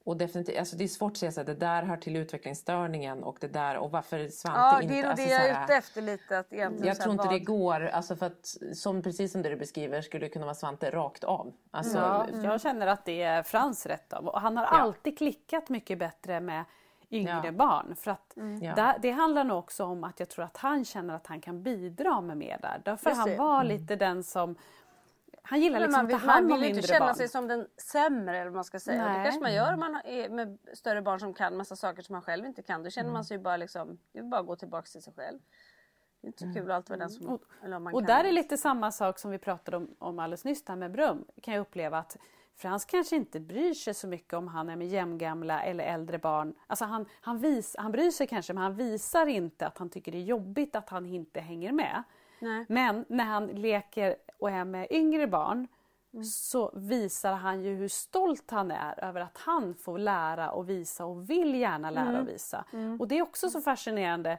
Och definitivt, alltså det är svårt att säga så här, det där hör till utvecklingsstörningen och det där och varför Svante Ja, inte... det är nog alltså det jag är ute efter lite. Att egentligen jag tror inte det vad- går, alltså för att som, precis som det du beskriver skulle det kunna vara Svante rakt av. Alltså, Ja, jag känner att det är Frans rätt av. Och han har alltid klickat mycket bättre med yngre Ja. barn. För att Ja. där, det handlar nog också om att jag tror att han känner att han kan bidra med mer där. Därför Just han det. var lite den som... Han gillar liksom man att ta vill, man hand om vill ju inte mindre känna barn. sig som den sämre eller vad man ska säga. Det Nej. kanske man gör om man har- är med större barn som kan massa saker som man själv inte kan. Då känner man sig ju bara liksom, det är bara att gå tillbaka till sig själv. Det är inte så kul att alltid vara den som... Eller om man Och kan. där är lite samma sak som vi pratade om, om alldeles nyss där med Brum. Kan jag uppleva att Frans kanske inte bryr sig så mycket om han är med jämngamla eller äldre barn. Alltså han, han, vis, han bryr sig kanske men han visar inte att han tycker det är jobbigt att han inte hänger med. Nej. Men när han leker och är med yngre barn så visar han ju hur stolt han är över att han får lära och visa och vill gärna lära och visa. Och det är också så fascinerande.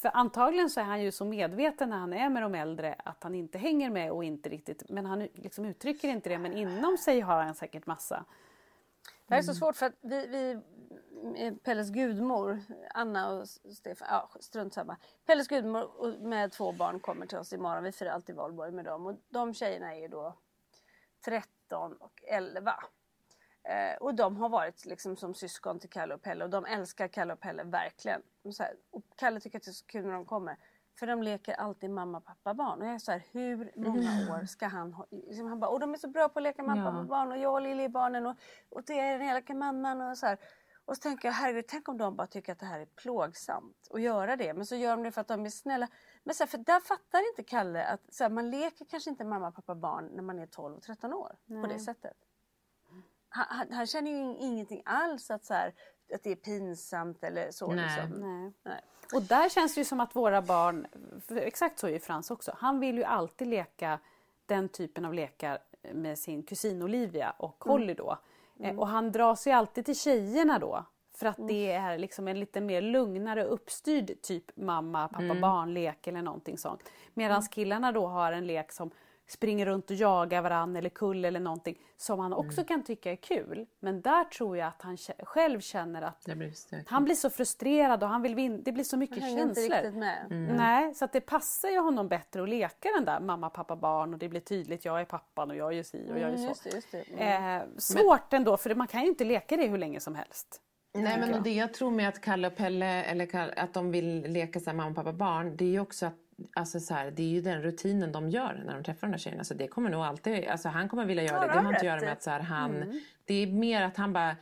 För antagligen så är han ju så medveten när han är med de äldre att han inte hänger med och inte riktigt, men han liksom uttrycker inte det. Men inom sig har han säkert massa. Det här är så svårt för att vi, vi Pelles gudmor, Anna och Stefan, ja strunt samma. Pelles gudmor med två barn kommer till oss imorgon. Vi firar alltid valborg med dem och de tjejerna är ju då 13 och 11. Eh, och de har varit liksom som syskon till Kalle och Pelle och de älskar Kalle och Pelle verkligen. Och här, och Kalle tycker att det är så kul när de kommer. För de leker alltid mamma, pappa, barn. Och jag är så här, hur många år ska han ha? Liksom han bara, och de är så bra på att leka mamma, Ja. pappa, barn och jag och Lille är barnen och, och det är den elaka mamman och så här. Och så tänker jag, herregud, tänk om de bara tycker att det här är plågsamt att göra det. Men så gör de det för att de är snälla. Men så här, för där fattar inte Kalle att så här, man leker kanske inte mamma, pappa, barn när man är 12 och 13 år på det sättet. Han, han, känner ju in- ingenting alls att, så här, att det är pinsamt eller så. Nej. Liksom. Nej. Nej. Och där känns det ju som att våra barn, exakt så är ju Frans också, han vill ju alltid leka den typen av lekar med sin kusin Olivia och Holly då. Eh, Och han dras ju alltid till tjejerna då. För att det är liksom en lite mer lugnare uppstyrd typ mamma, pappa, barn lek eller någonting sånt. Medan killarna då har en lek som springer runt och jagar varann eller kull eller någonting som han också kan tycka är kul. Men där tror jag att han själv känner att blir han blir så frustrerad och han vill vin- det blir så mycket Han inte känslor. riktigt med. Nej, så att det passar ju honom bättre att leka den där mamma, pappa, barn och det blir tydligt jag är pappan och jag är si och jag är Mm, så. just det, just det. Mm. Eh, svårt ändå för man kan ju inte leka det hur länge som helst. Nej, men det jag tror med att Kalle och Pelle, eller att de vill leka så här, mamma, pappa, barn, det är ju också att Alltså så här, det är ju den rutinen de gör när de träffar de där tjejerna. Så det kommer nog alltid, alltså han kommer vilja göra Ja, det. det har inte att göra med att så här, han... Det är mer att han bara...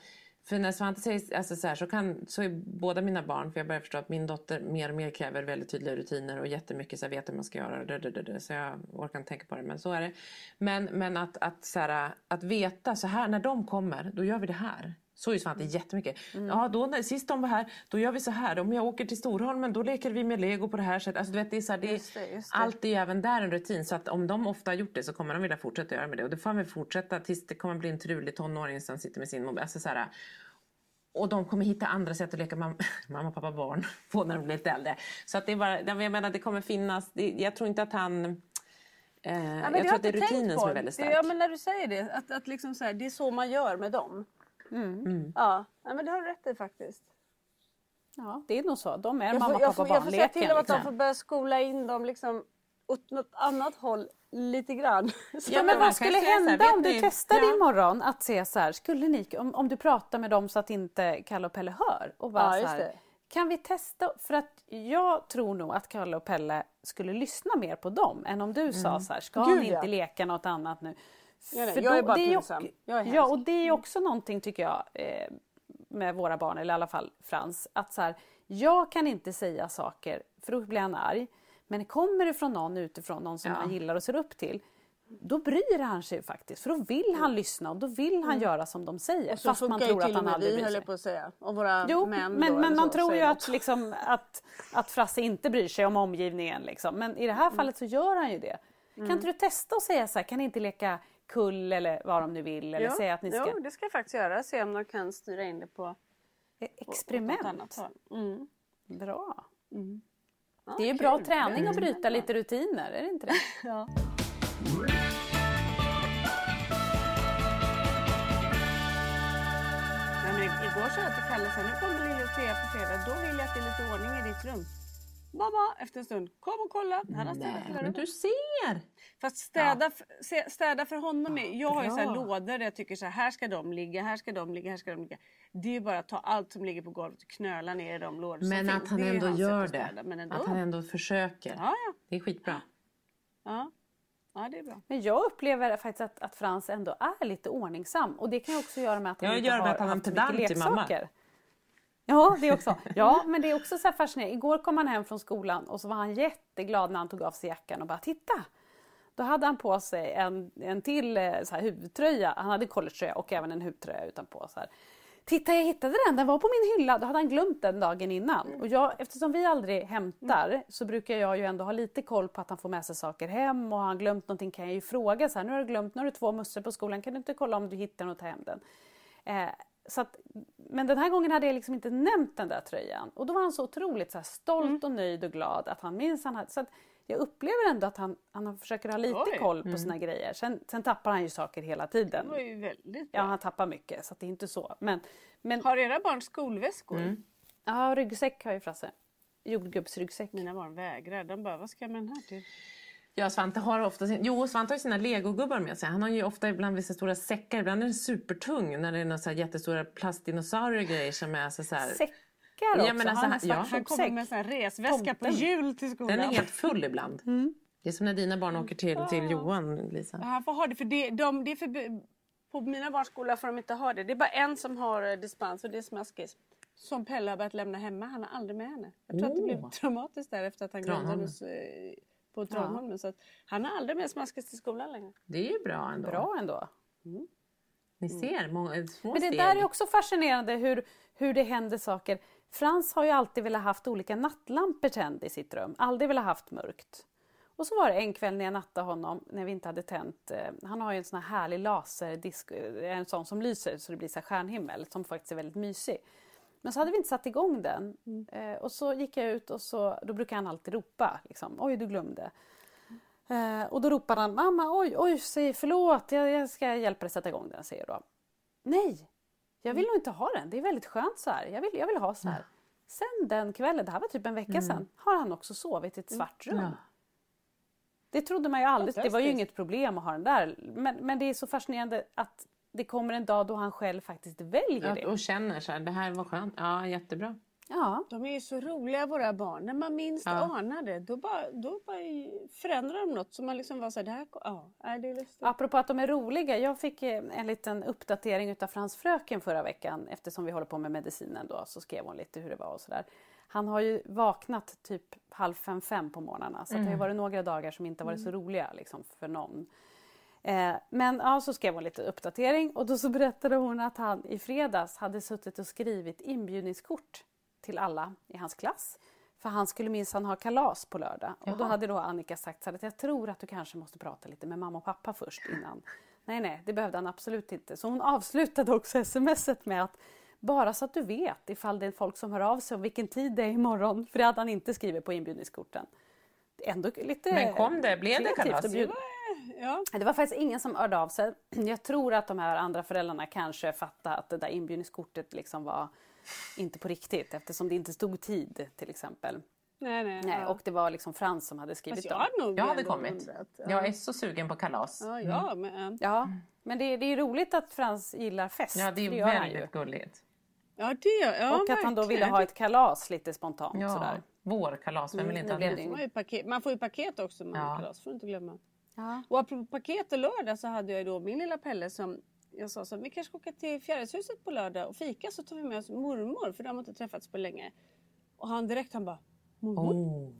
För när Svante säger alltså så här, så, kan, så är båda mina barn, för jag börjar förstå att min dotter mer och mer kräver väldigt tydliga rutiner och jättemycket så här, vet hur man ska göra. dö, dö, dö, Så jag orkar inte tänka på det, men så är det. Men, men att, att, så här, att veta så här, när de kommer, då gör vi det här. Så är Svante jättemycket. Ja, då, när, sist de var här, då gör vi så här. Om jag åker till Storholmen, då leker vi med lego på det här sättet. Alltså, du vet, det är så här, det, Just det, just det. Allt är även där en rutin. Så att om de ofta har gjort det så kommer de vilja fortsätta göra med det. Och det får vi fortsätta tills det kommer bli en trulig tonåring som sitter med sin mobil. Alltså, så här, och de kommer hitta andra sätt att leka mam- mamma, pappa, barn på när de blir lite äldre. Så att det är bara, jag menar det kommer finnas, det, jag tror inte att han... Eh, Ja, jag tror att det är rutinen som är väldigt stark. Ja men när du säger det, att, att liksom så här, det är så man gör med dem. Mm. Ja, ja men det har du rätt i faktiskt. Ja, det är nog så. De är Jag mamma, får, pappa, får, jag får säga till dem att de liksom. får börja skola in dem liksom åt något annat håll lite grann. Så Ja, men vad skulle här, hända vet om du ni- testade Ja. imorgon att se så här, skulle ni, om, om du pratar med dem så att inte Kalle och Pelle hör och bara Ja, så här, det. kan vi testa? För att jag tror nog att Kalle och Pelle skulle lyssna mer på dem än om du sa så här, ska Gud, ni ja. inte leka något annat nu? Ja, nej, För jag är bara pinsam. Jag är Ja, och det är ju också någonting tycker jag eh, med våra barn, eller i alla fall Frans, att så här, jag kan inte säga saker för då blir han arg. Men kommer det från någon utifrån, någon som Ja. han gillar och ser upp till, då bryr han sig faktiskt. För då vill han lyssna och då vill han göra som de säger. Mm. Och så fast man tror att och han aldrig bryr sig. jag på att säga. Och våra Jo, män men, då, men man så, tror ju att, liksom, att, att Frasse inte bryr sig om omgivningen. Liksom. Men i det här fallet så gör han ju det. Kan inte du testa att säga så här, kan ni inte leka kull eller vad de nu vill? Eller Ja, säga att ni ska... Jo, det ska jag faktiskt göra. Se om de kan styra in det på något Experiment. håll. Mm. Bra. Ja, Det är ju bra träning att bryta lite rutiner, är det inte det? Ja. Men igår sa jag till Kalle här, nu kommer lille Thea på fredag. Då vill jag att det är lite ordning i ditt rum. Mamma, efter en stund, kom och kolla. Han har städat Nej, hela men rummet. du ser! Fast städa, se- städa för honom är... Jag har ju så här lådor där jag tycker så här, här ska de ligga, här ska de ligga, här ska de ligga. Det är ju bara att ta allt som ligger på golvet och knöla ner i de lådor som Men finns. att han Det ändå gör det. städa, Men ändå. Att han ändå försöker. Ja, ja. Det är skitbra. ja. Ja, det är bra. Men jag upplever faktiskt att, att Frans ändå är lite ordningsam och det kan ju också göra med att han Ja, inte har att han är haft mycket till mamma. Ja, det också. Ja, men det är också så här fascinerande. Igår kom han hem från skolan och så var han jätteglad när han tog av sig jackan och bara titta! Då hade han på sig en, en till eh, så här, huvudtröja. Han hade collegetröja och även en huvudtröja utanpå. Så här. Titta, jag hittade den! Den var på min hylla. Då hade han glömt den dagen innan. Och jag, eftersom vi aldrig hämtar så brukar jag ju ändå ha lite koll på att han får med sig saker hem och har han glömt någonting kan jag ju fråga så här, nu har du glömt, nu har du två mössor på skolan, kan du inte kolla om du hittar den och ta hem den? Eh, så att, men den här gången hade jag liksom inte nämnt den där tröjan och då var han så otroligt så här, stolt Mm. och nöjd och glad att han minns han hade, så att jag upplever ändå att han, han försöker ha lite Oj. koll på sina grejer. Sen, sen tappar han ju saker hela tiden. Det var ju väldigt bra. Ja, han tappar mycket så att det är inte så. Men, men Har era barn skolväskor? Mm. ja, ryggsäck har ju Frasse. Jordgubbsryggsäck. Mina barn vägrar. De bara, vad ska jag med den här till? Ja, Svante har ofta sin... Jo, Svante har ju sina legogubbar med sig. Han har ju ofta ibland vissa stora säckar. Ibland är den supertung när det är några så jättestora plastdinosaurier grejer som är så, så här... Säckar också. Ja, men alltså, har han ja. Han kommer med en resväska på Tomten. jul till skolan. Den är helt full ibland. Det är som när dina barn åker till, till Johan, Lisa. Ja, Han får ha det för det, de, det är förbu- På mina barns skola får de inte ha det. Det är bara en som har eh, dispens och det är smaskis. Som Pelle har börjat lämna hemma. Han har aldrig med henne. Jag tror att det blev traumatiskt där efter att han glömde hos, eh, på Tranholmen. Så att han har aldrig med smaskis till skolan längre. Det är ju bra ändå. Bra ändå. Ni ser, många, små Men det steg. där är också fascinerande hur, hur det händer saker. Frans har ju alltid velat haft olika nattlampor tänd i sitt rum. Aldrig velat haft mörkt. Och så var det en kväll när jag nattade honom när vi inte hade tänt. Eh, han har ju en sån här härlig laserdisk, eh, en sån som lyser så det blir så här stjärnhimmel som faktiskt är väldigt mysig. Men så hade vi inte satt igång den. Eh, och så gick jag ut och så, då brukar han alltid ropa liksom, oj du glömde. Eh, och då ropade han, mamma oj, oj, säg förlåt, jag, jag ska hjälpa dig sätta igång den, säger då. Nej, jag vill nog inte ha den, det är väldigt skönt så här. Jag vill, jag vill ha så här. Sen den kvällen, det här var typ en vecka sedan, har han också sovit i ett svart rum. Ja. Det trodde man ju aldrig, det var ju inget problem att ha den där. Men, men det är så fascinerande att det kommer en dag då han själv faktiskt väljer Ja, det. och känner så här, det här var skönt. Ja, jättebra. Ja, De är ju så roliga våra barn. När man minst Ja. anar det då bara, då bara förändrar de något. Så man liksom var så här, det här, ja, nej, det är lustigt. Apropå att de är roliga. Jag fick eh, en liten uppdatering utav Frans fröken förra veckan. Eftersom vi håller på med medicinen då så skrev hon lite hur det var och sådär. Han har ju vaknat typ halv fem, fem på morgnarna. Så att det har ju varit några dagar som inte varit så roliga liksom, för någon. Eh, men ja, så skrev hon lite uppdatering och då så berättade hon att han i fredags hade suttit och skrivit inbjudningskort till alla i hans klass. För han skulle minsann ha kalas på lördag. Och då hade då Annika sagt så här att jag tror att du kanske måste prata lite med mamma och pappa först innan. Nej, nej, det behövde han absolut inte. Så hon avslutade också smset med att bara så att du vet ifall det är folk som hör av sig om vilken tid det är imorgon. För det hade han inte skrivit på inbjudningskorten. Ändå lite Men kom det? Blev det kalas? Ja. det var faktiskt ingen som hörde av sig. Jag tror att de här andra föräldrarna kanske fattade att det där inbjudningskortet liksom var inte på riktigt eftersom det inte stod tid till exempel. Nej, nej. Nej, ja. och det var liksom Frans som hade skrivit Fast jag dem. hade Jag hade kommit. undrat, ja. Jag är så sugen på kalas. Ja, ja, men, Ja, men det, det är roligt att Frans gillar fest. Ja, det är ju. väldigt gulligt. ja, det ja, Och att han då ville ha ett kalas lite spontant Ja, sådär. vårkalas. Vem vill inte nu ha det? det Man, får ju paket också med Ja. kalas, får du inte glömma. Ja. Och apropå paket och lördag så hade jag då min lilla Pelle som jag sa så vi kanske ska åka till Fjärilshuset på lördag och fika så tar vi med oss mormor för de har inte träffats på länge. Och han direkt han bara, mormor? Oh.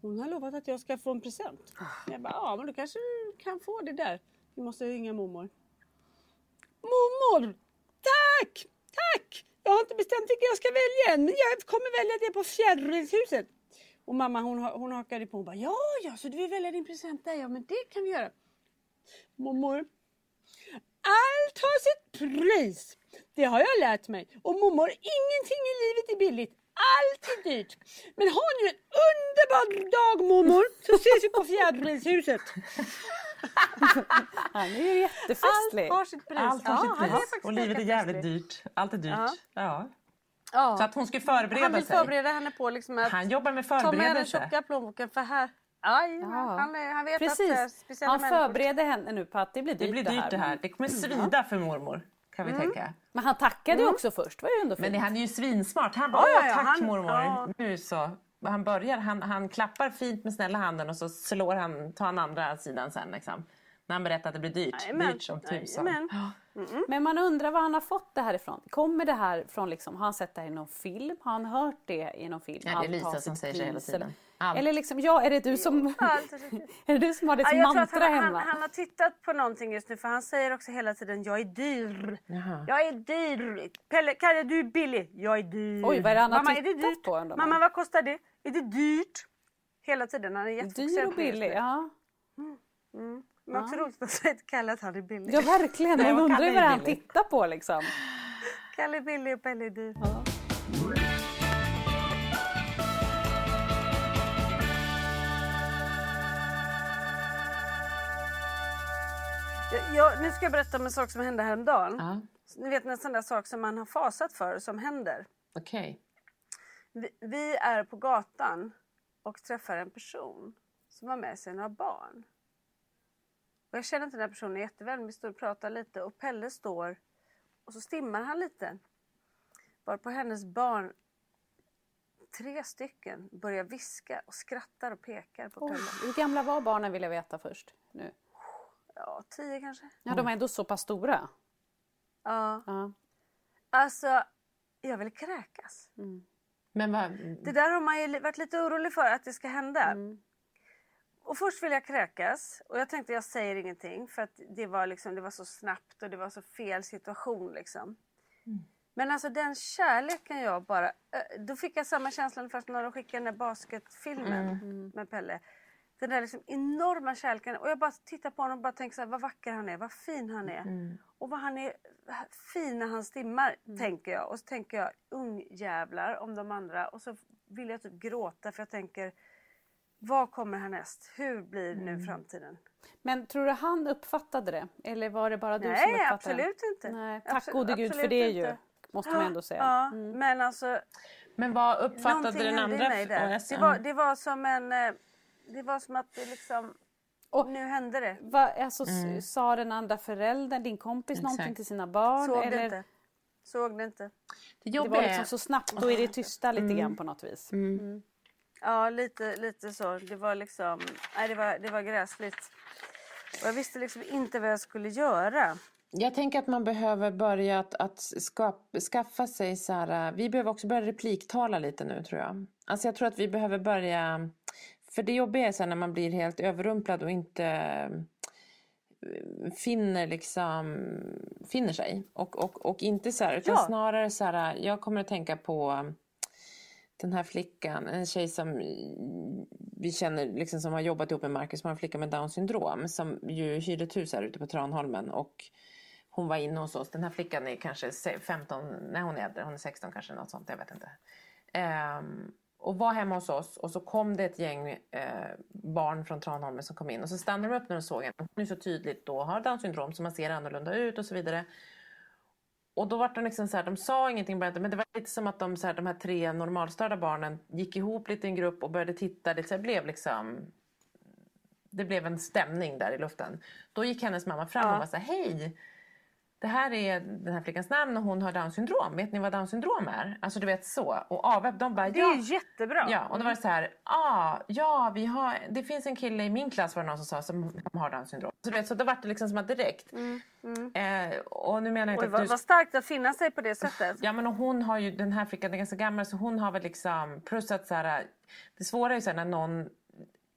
Hon har lovat att jag ska få en present. Jag bara, ja men du kanske kan få det där. Vi måste ringa mormor. Mormor! Tack! Tack! Jag har inte bestämt vilken jag ska välja än men jag kommer välja det på Fjärilshuset. Och mamma hon, hon hakade på och bara, ja ja så du vill välja din present där ja men det kan vi göra. Mormor, allt har sitt pris. Det har jag lärt mig. Och mormor, ingenting i livet är billigt. Allt är dyrt. Men ha nu en underbar dag mormor så ses vi på Fjärilshuset. Han är ju jättefestlig. Allt har sitt pris. Allt har Ja, sitt pris. Och livet är jävligt dyrt. Allt är dyrt. Ja. Ja. Ja. Så att hon ska förbereda han vill sig. förbereda henne på liksom att Han jobbar med ta med den tjocka plånboken för här. Aj, Ja. han, han vet att eh, Precis. speciella Han människor- förbereder henne nu på att det blir dyrt Det blir dyrt det här. Det kommer svida för mormor. Kan vi Mm. tänka. Men han tackade ju också först. Det var ju ändå fint. Men han är ju svinsmart. Han bara, Ja, ja, ja, tack han- mormor. ja. Nu så. Han börjar, han, han klappar fint med snälla handen och så slår han, tar han andra sidan sen liksom. När han berättar att det blir dyrt. Jajamän. Dyrt som tusan. Jajamän. Men man undrar var han har fått det här ifrån. Kommer det här från liksom, har han sett det här i någon film? Har han hört det i någon film? Ja, det är Lisa har som säger så hela tiden. Eller, Allt. eller liksom, ja, är det du som, är det du som har det Ja, mantra han, han, hemma? han har tittat på någonting just nu för han säger också hela tiden jag är dyr. Jaha. Jag är dyr. Pelle, Kalle du är billig. Jag är dyr. Oj, vad är det han har Mamma, är det tittat dyrt? på ändå? Mamma vad kostar det? Är det dyrt? Hela tiden. Han är jättefokuserad Dyr och billig, ja. Men också roligt att säga till Kalle att han är billig. Ja, verkligen. Ja, Man undrar ju vad han tittar på liksom. Kalle är billig och Pelle är dyr. Jag, jag, nu ska jag berätta om en sak som hände häromdagen. Ja, Ni vet en sån där sak som man har fasat för som händer. okej. Vi, vi är på gatan och träffar en person som har med sig några barn. Och jag känner inte den här personen jätteväl men vi står och pratar lite och Pelle står och så stimmar han lite. Varpå hennes barn, tre stycken, börjar viska och skrattar och pekar på Oj, Pelle. hur gamla var barnen vill jag veta först. Nu. Ja, tio kanske. Ja, de var ändå så pass stora. Ja. Ja. Alltså, jag vill kräkas. Men vad... Det där har man ju varit lite orolig för att det ska hända. Och först vill jag kräkas och jag tänkte jag säger ingenting för att det var, liksom, det var så snabbt och det var så fel situation. Liksom. Men alltså den kärleken jag bara... ö, Då fick jag samma känsla först när de skickade den där basketfilmen med Pelle. Den där liksom enorma kärleken. Och jag bara tittar på honom och bara tänker så här, vad vacker han är, vad fin han är. Och vad han är fin när han stimmar, tänker jag. Och så tänker jag, ungjävlar om de andra. Och så vill jag typ gråta för jag tänker, vad kommer härnäst? Hur blir nu framtiden? Men tror du han uppfattade det? Eller var det bara du som Nej, uppfattade absolut det? inte. Nej, tack Absolut- gode gud för absolut det inte. ju. Måste man ändå säga. Ja, men alltså Men vad uppfattade någonting den andra? mig där. OS? Det var, det var som en... eh, Det var som att det liksom... Och- nu hände det. Va, alltså, s- Sa den andra föräldern, din kompis, någonting Exakt. till sina barn? Såg eller? det inte. Såg det inte. Det Det var liksom så snabbt, då är det tysta lite grann på något vis. Ja, lite, lite så. Det var liksom... Nej, det var, det var gräsligt. Och jag visste liksom inte vad jag skulle göra. Jag tänker att man behöver börja att, att skap, skaffa sig så här, vi behöver också börja repliktala lite nu tror jag. Alltså jag tror att vi behöver börja, för det jobbiga är så här när man blir helt överrumplad och inte eh, finner liksom, finner sig. Och, och, och inte så här, utan Ja. snarare så här, jag kommer att tänka på den här flickan, en tjej som vi känner liksom som har jobbat ihop med Marcus, som har en flicka med Downs syndrom som ju hyrde ett hus här ute på Tranholmen och hon var inne hos oss. Den här flickan är kanske 15, nej hon är äldre, hon är 16 kanske något sånt, jag vet inte. Um, och var hemma hos oss och så kom det ett gäng eh, barn från Tranholmen som kom in och så stannade de upp när de såg henne. Hon är så tydligt då har Downs syndrom så man ser annorlunda ut och så vidare och då var de liksom så här, de sa ingenting bara, men det var lite som att de, så här, de här tre normalstörda barnen gick ihop lite i en grupp och började titta. Det blev liksom det blev en stämning där i luften. Då gick hennes mamma fram och var så här, hej! Det här är den här flickans namn och hon har down syndrom. Vet ni vad down syndrom är? Alltså du vet så. Och AWEB de bara, Det ja. är jättebra. Ja, och då var det så här, ah, ja, vi har, det finns en kille i min klass var det någon som sa som har down syndrom. Så, du vet, så då var det liksom som att direkt. Eh, och nu menar jag inte Oj, att vad, du... vad starkt att finna sig på det sättet. Ja men och hon har ju, den här flickan är ganska gammal så hon har väl liksom, plus att så här, det svåra är ju så här när någon,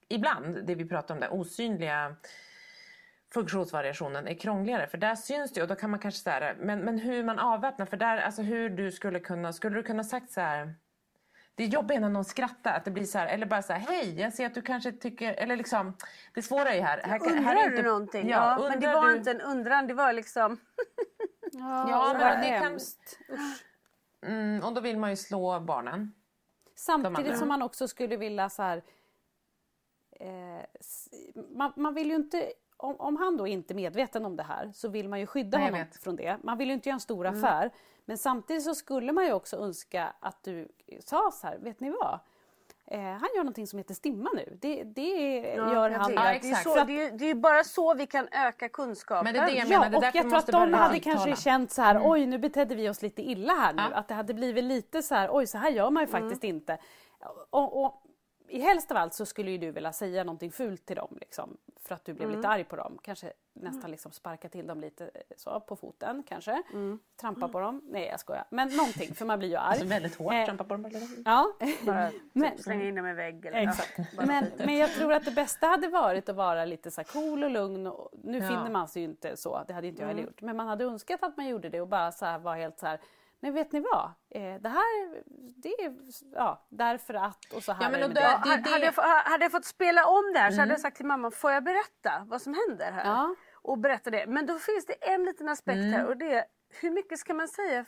ibland det vi pratar om där, osynliga funktionsvariationen är krångligare för där syns det och då kan man kanske säga men, men hur man avväpnar för där, alltså hur du skulle kunna, skulle du kunna sagt så här det är jobbigt när någon skrattar, att det blir så här, eller bara så här, hej jag ser att du kanske tycker, eller liksom, det svåra är ju här. här, Undrar här är du inte- någonting? Ja, Ja, men det var du- inte en undran, det var liksom... Ja, så men det kan, hemskt. mm, och då vill man ju slå barnen. Samtidigt som man också skulle vilja så här... Eh, man, man vill ju inte... Om, om han då inte är medveten om det här så vill man ju skydda Nej, honom vet. från det. Man vill ju inte göra en stor affär. Men samtidigt så skulle man ju också önska att du sa så här, vet ni vad? Eh, han gör någonting som heter stimma nu. Det, det gör jag han. Ja, det, är så, det, är, det är bara så vi kan öka kunskapen. Men det är det jag Ja, menar, det är och jag tror att de hade kanske känt så här, oj nu betedde vi oss lite illa här nu. Ja. Att det hade blivit lite så här, oj så här gör man ju faktiskt inte. Och, och i helst av allt så skulle ju du vilja säga någonting fult till dem liksom, för att du blev lite arg på dem. Kanske nästan liksom sparka till dem lite eh, så på foten kanske. Trampa på dem. Nej jag skojar. Men någonting för man blir ju arg. Alltså väldigt hårt, Eh, trampa på dem. Ja. Bara Men- slänga in dem i vägg. Eller, Exakt. Men, men jag tror att det bästa hade varit att vara lite så här cool och lugn. Och nu Ja. finner man sig ju inte så, det hade inte jag heller gjort. Men man hade önskat att man gjorde det och bara så här var helt så här. Nej vet ni vad? Eh, det här, det är ja, därför att och så här Ja, men är det och med då- det. Det är hade, det- hade, jag, hade jag fått spela om det här så hade jag sagt till mamma, får jag berätta vad som händer här? Ja. Och berätta det. Men då finns det en liten aspekt här och det är, hur mycket ska man säga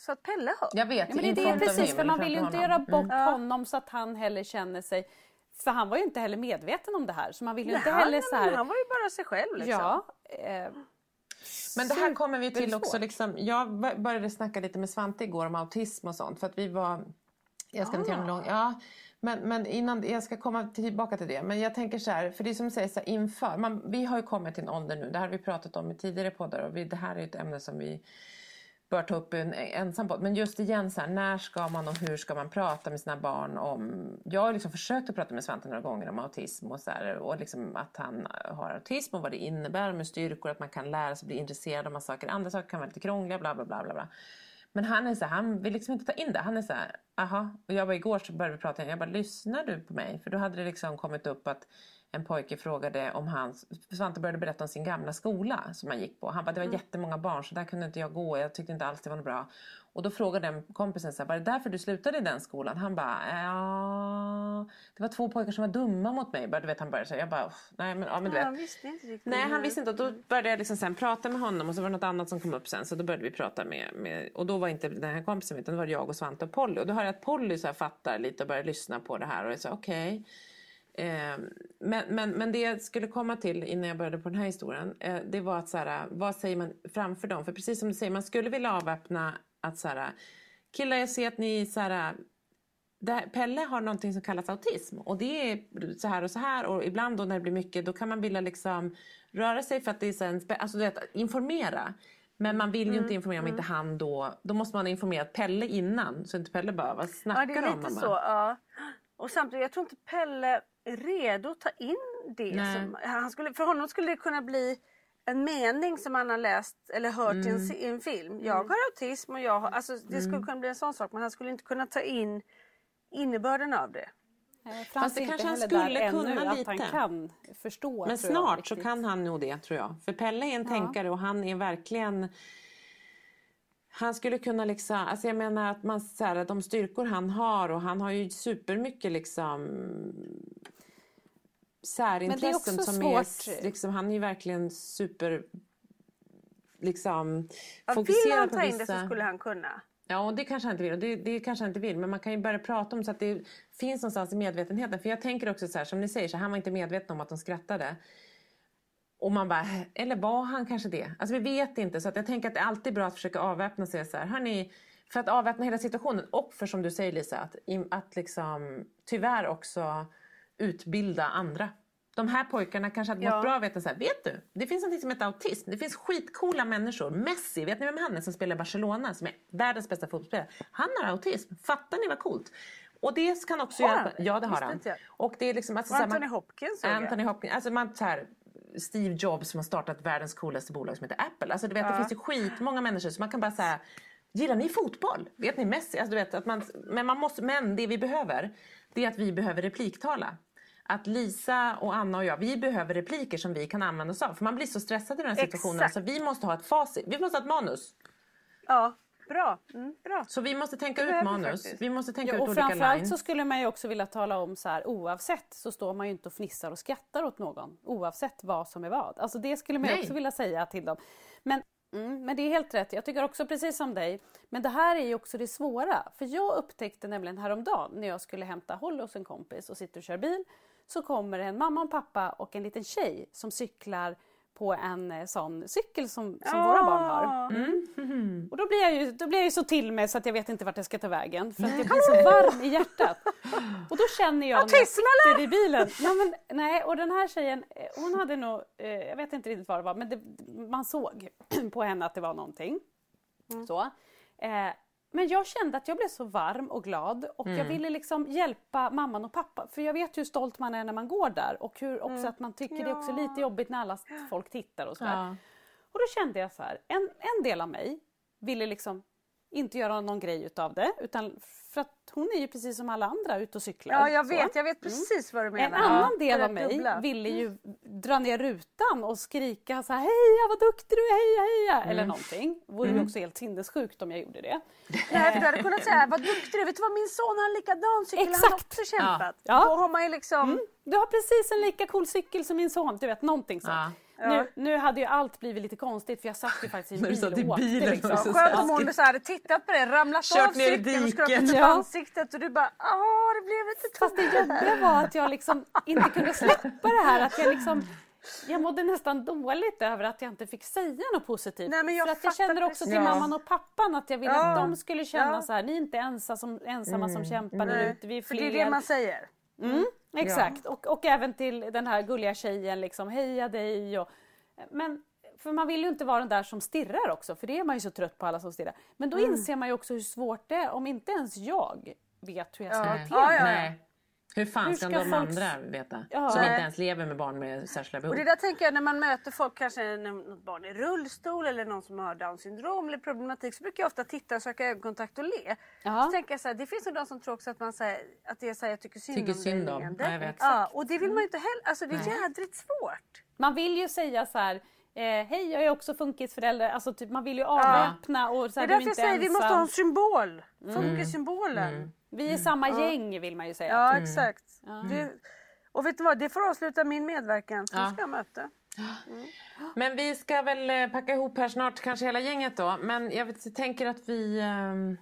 så att Pelle hör? Jag vet, Ja, men det är precis, för man vill ju inte göra bort honom så att han heller känner sig... För han var ju inte heller medveten om det här. Så man vill ju inte Nej, heller han, så här... han var ju bara sig själv liksom. Ja. Eh, Men det här kommer vi till också. Liksom, jag började snacka lite med Svante igår om autism och sånt. För att vi var... Jag ska inte göra lång... Ja, men, men innan... Jag ska komma tillbaka till det. Men jag tänker så här, för det är som här, inför... Man, vi har ju kommit till en ålder nu, det här har vi pratat om i tidigare poddar. Och vi, det här är ett ämne som vi bör ta upp en ensam podd. Men just igen, så här, när ska man och hur ska man prata med sina barn om... Jag har liksom försökt att prata med Svante några gånger om autism och, så här, och liksom att han har autism och vad det innebär med styrkor, att man kan lära sig bli intresserad av massa saker. Andra saker kan vara lite krångliga, bla bla bla. bla, bla. Men han är så här, han vill liksom inte ta in det. Han är så här, aha. Och jag bara igår så började vi prata igen. Jag bara, lyssnar du på mig? För då hade det liksom kommit upp att en pojke frågade om hans... Svante började berätta om sin gamla skola som han gick på. Han bara, det var jättemånga barn så där kunde inte jag gå. Jag tyckte inte alls det var något bra. Och då frågade den kompisen så här, var det därför du slutade i den skolan? Han bara, ja... Det var två pojkar som var dumma mot mig. Du vet, han började säga, jag bara, "Uff, nej men, ja, men du Ja, vet. han visste inte riktigt. Nej, han visste inte. Och då började jag liksom sen prata med honom och så var det något annat som kom upp sen. Så då började vi prata med, med och då var inte den här kompisen utan då var det jag och Svante och Polly. Och då hör jag att Polly så här fattar lite och börjar lyssna på det här och jag sa okej. Eh, men, men, men det jag skulle komma till innan jag började på den här historien, eh, det var att så här, vad säger man framför dem? För precis som du säger, man skulle vilja avväpna att så här, killar jag ser att ni så här, här, Pelle har någonting som kallas autism och det är så här och så här och ibland då när det blir mycket då kan man vilja liksom röra sig för att det är så en, alltså du vet, informera. Men man vill ju inte informera om inte han då, då måste man informera Pelle innan så inte Pelle bara, vad Ja, snackar det är om lite mamma? så. Ja. Och samtidigt, jag tror inte Pelle redo att ta in det. Nej. Som, han skulle, för honom skulle det kunna bli en mening som han har läst eller hört i, en, Mm. i en film. Jag har autism och jag har... Alltså, det skulle kunna bli en sån sak men han skulle inte kunna ta in innebörden av det. eh, Fast det kanske han skulle kunna ännu, att lite. han kan förstå. Men tror jag, snart så kan han nog det tror jag. För Pelle är en tänkare och han är verkligen han skulle kunna liksom, alltså jag menar att man så här, de styrkor han har och han har ju supermycket liksom särintressen också som är, svårt. liksom, han är ju verkligen super liksom Ja, vill han ta in det så skulle han kunna. Ja, och det kanske han inte vill. Det, det kanske inte vill. Men man kan ju börja prata om så att det finns någonstans i medvetenheten. För jag tänker också så här, som ni säger, så han var inte medveten om att de skrattade. Och man bara, eller var han kanske det? Alltså vi vet inte. Så att jag tänker att det är alltid bra att försöka avväpna sig så här. Hörrni, för att avväpna hela situationen och för som du säger Lisa, att, att liksom tyvärr också utbilda andra. De här pojkarna kanske hade Ja. mått bra av att veta så här, vet du, det finns något som heter autism. Det finns skitcoola människor. Messi, vet ni vem han är som spelar i Barcelona, som är världens bästa fotbollsspelare? Han har autism. Fattar ni vad coolt? Och det kan också Har göra... han? Ja, det har Visste han. jag. Och det är liksom, alltså, Och här, man- Anthony Hopkins såg jag. Anthony Hopkins, alltså man så här, Steve Jobs som har startat världens coolaste bolag som heter Apple. Alltså du vet, det finns ju skitmånga människor så man kan bara säga Gillar ni fotboll? Vet ni Messi? Alltså, du vet, att man, men, man måste, men det vi behöver, det är att vi behöver repliktala. Att Lisa och Anna och jag, vi behöver repliker som vi kan använda oss av. För man blir så stressad i den här situationen. Exakt. Så vi måste ha ett facit. Vi måste ha ett manus. Ja, bra. Mm, bra. Så vi måste tänka Det ut vi manus. faktiskt. Vi måste tänka Ja, ut och olika framförallt lines. så skulle man ju också vilja tala om så här oavsett så står man ju inte och fnissar och skrattar åt någon oavsett vad som är vad. Alltså det skulle man ju också vilja säga till dem. Men, mm, men det är helt rätt, jag tycker också precis som dig. Men det här är ju också det svåra. För jag upptäckte nämligen häromdagen när jag skulle hämta Holly hos en kompis och sitter och kör bil. Så kommer en mamma och pappa och en liten tjej som cyklar på en eh, sån cykel som, som våra barn har. Mm. Och då blir, jag ju, då blir jag ju så till mig så att jag vet inte vart jag ska ta vägen. För att jag blir så varm i hjärtat. Och då känner jag när jag sitter i bilen. Nej, men, nej, och den här tjejen, eh, hon hade nog, eh, jag vet inte riktigt vad det var, men det, man såg på henne att det var någonting. Så. Eh, men jag kände att jag blev så varm och glad och jag ville liksom hjälpa mamman och pappa. För jag vet hur stolt man är när man går där och hur också att man tycker det är också lite jobbigt när alla folk tittar och sådär. Ja. Och då kände jag så här, en, en del av mig ville liksom inte göra någon grej utav det utan för att hon är ju precis som alla andra ute och cyklar. Ja, jag så. vet. Jag vet precis vad du menar. En annan Ja, del det av mig dubbla. ville ju dra ner rutan och skrika så här heja vad duktig du är, heja heja Mm. eller någonting. Vore ju också helt sinnessjukt om jag gjorde det. Nej, för du hade kunnat säga vad duktig du är. Vet du vad min son har en likadan cykel. Han har Exakt. också kämpat. Ja. Ja. Då har man ju liksom... Du har precis en lika cool cykel som min son, du vet någonting så. Ja. Nu, nu hade ju allt blivit lite konstigt för jag satt ju faktiskt i en bil och åkte. bilen Liksom. Ja, skönt om hon hade tittat på det, ramlat Kört av cykeln och skrapat Ja. ansiktet och du bara ah det blev lite Fast det tokigt här." jobbiga var att jag liksom inte kunde släppa det här. Att jag, liksom, jag mådde nästan dåligt över att jag inte fick säga något positivt. Nej, men jag För att jag känner också till precis. mamman och pappan att jag ville Ja. att de skulle känna Ja. så här, ni är inte ensamma som, ensamma som kämpar där ute, vi är För fler. det är det man säger. Mm, exakt, och, och även till den här gulliga tjejen, liksom, heja dig. Och, men, för man vill ju inte vara den där som stirrar också, för det är man ju så trött på alla som stirrar. Men Mm. då inser man ju också hur svårt det är om inte ens jag vet hur jag ska Ja. bete Ja, ja. Hur fan Hur ska, ska de folk- andra veta? Ja. som Nej. inte ens lever med barn med särskilda behov. Och det där tänker jag när man möter folk, kanske när något barn i rullstol eller någon som har down syndrom eller problematik så brukar jag ofta titta och söka ögonkontakt och le. Ja. Så tänker jag så här, det finns nog de som tror också att, man säger, att det är så här, jag tycker synd Tycker om synd om. leende. Ja, jag vet. Ja, och det vill man ju inte heller, alltså det är jädrigt svårt. Man vill ju säga så här, eh, hej jag är också funkisförälder. Alltså typ, man vill ju avväpna och så Det här, är du är därför jag inte säger vi måste ha ensam. en symbol. Funkissymbolen. Vi är samma gäng vill man ju säga. Ja exakt. Det, och vet du vad, det får avsluta min medverkan. För Ja. ska jag möta. Men vi ska väl eh, packa ihop här snart, kanske hela gänget då. Men jag vet, tänker att vi ehm,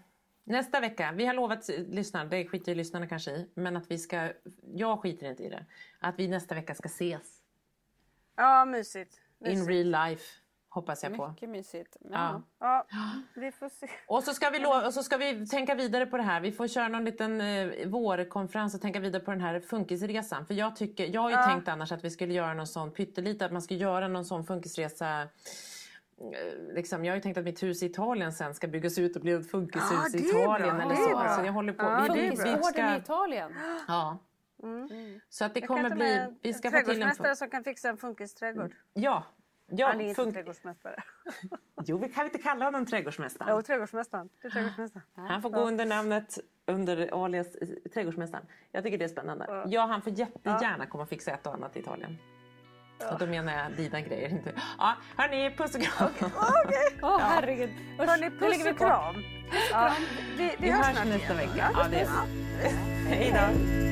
nästa vecka, vi har lovat lyssnarna, det skiter ju lyssnarna kanske i, men att vi ska, jag skiter inte i det, att vi nästa vecka ska ses. Ja mysigt. In mysigt. real life, hoppas jag på. Mycket mysigt. Ja. Ja. Ja, vi får se. Och så, ska vi och så ska vi tänka vidare på det här. Vi får köra någon liten eh, vårkonferens och tänka vidare på den här funkisresan. För jag, tycker, jag har ju tänkt annars att vi skulle göra någon sån pyttelite, att man ska göra någon sån funkisresa eh, Liksom, jag har ju tänkt att mitt hus i Italien sen ska byggas ut och bli ett funkishus Ja, det i Italien. bra, eller så. bra. så jag håller på. Ja, vi, vi, vi Funkisgården i ska, Italien. ja. Så att det Jag kommer bli... Vi ska få till en... trädgårdsmästare som kan fixa en funkisträdgård. Ja. Ja Han är inte funk- trädgårdsmästare. Jo, vi kan inte kalla honom trädgårdsmästaren. Jo, trädgårdsmästaren. Det är trädgårdsmästaren. Han får gå under namnet under alias eh, Trädgårdsmästaren. Jag tycker det är spännande. Ja, han får jättegärna komma och fixa ett och annat i Italien. Och då menar jag dina grejer. Inte. Ja, hörni, puss och kram. Åh herregud. Usch, Hörni, puss och på. kram. Ja, vi, vi, Vi hörs hörs nästa igen. vecka. Ja, det är... Hej då.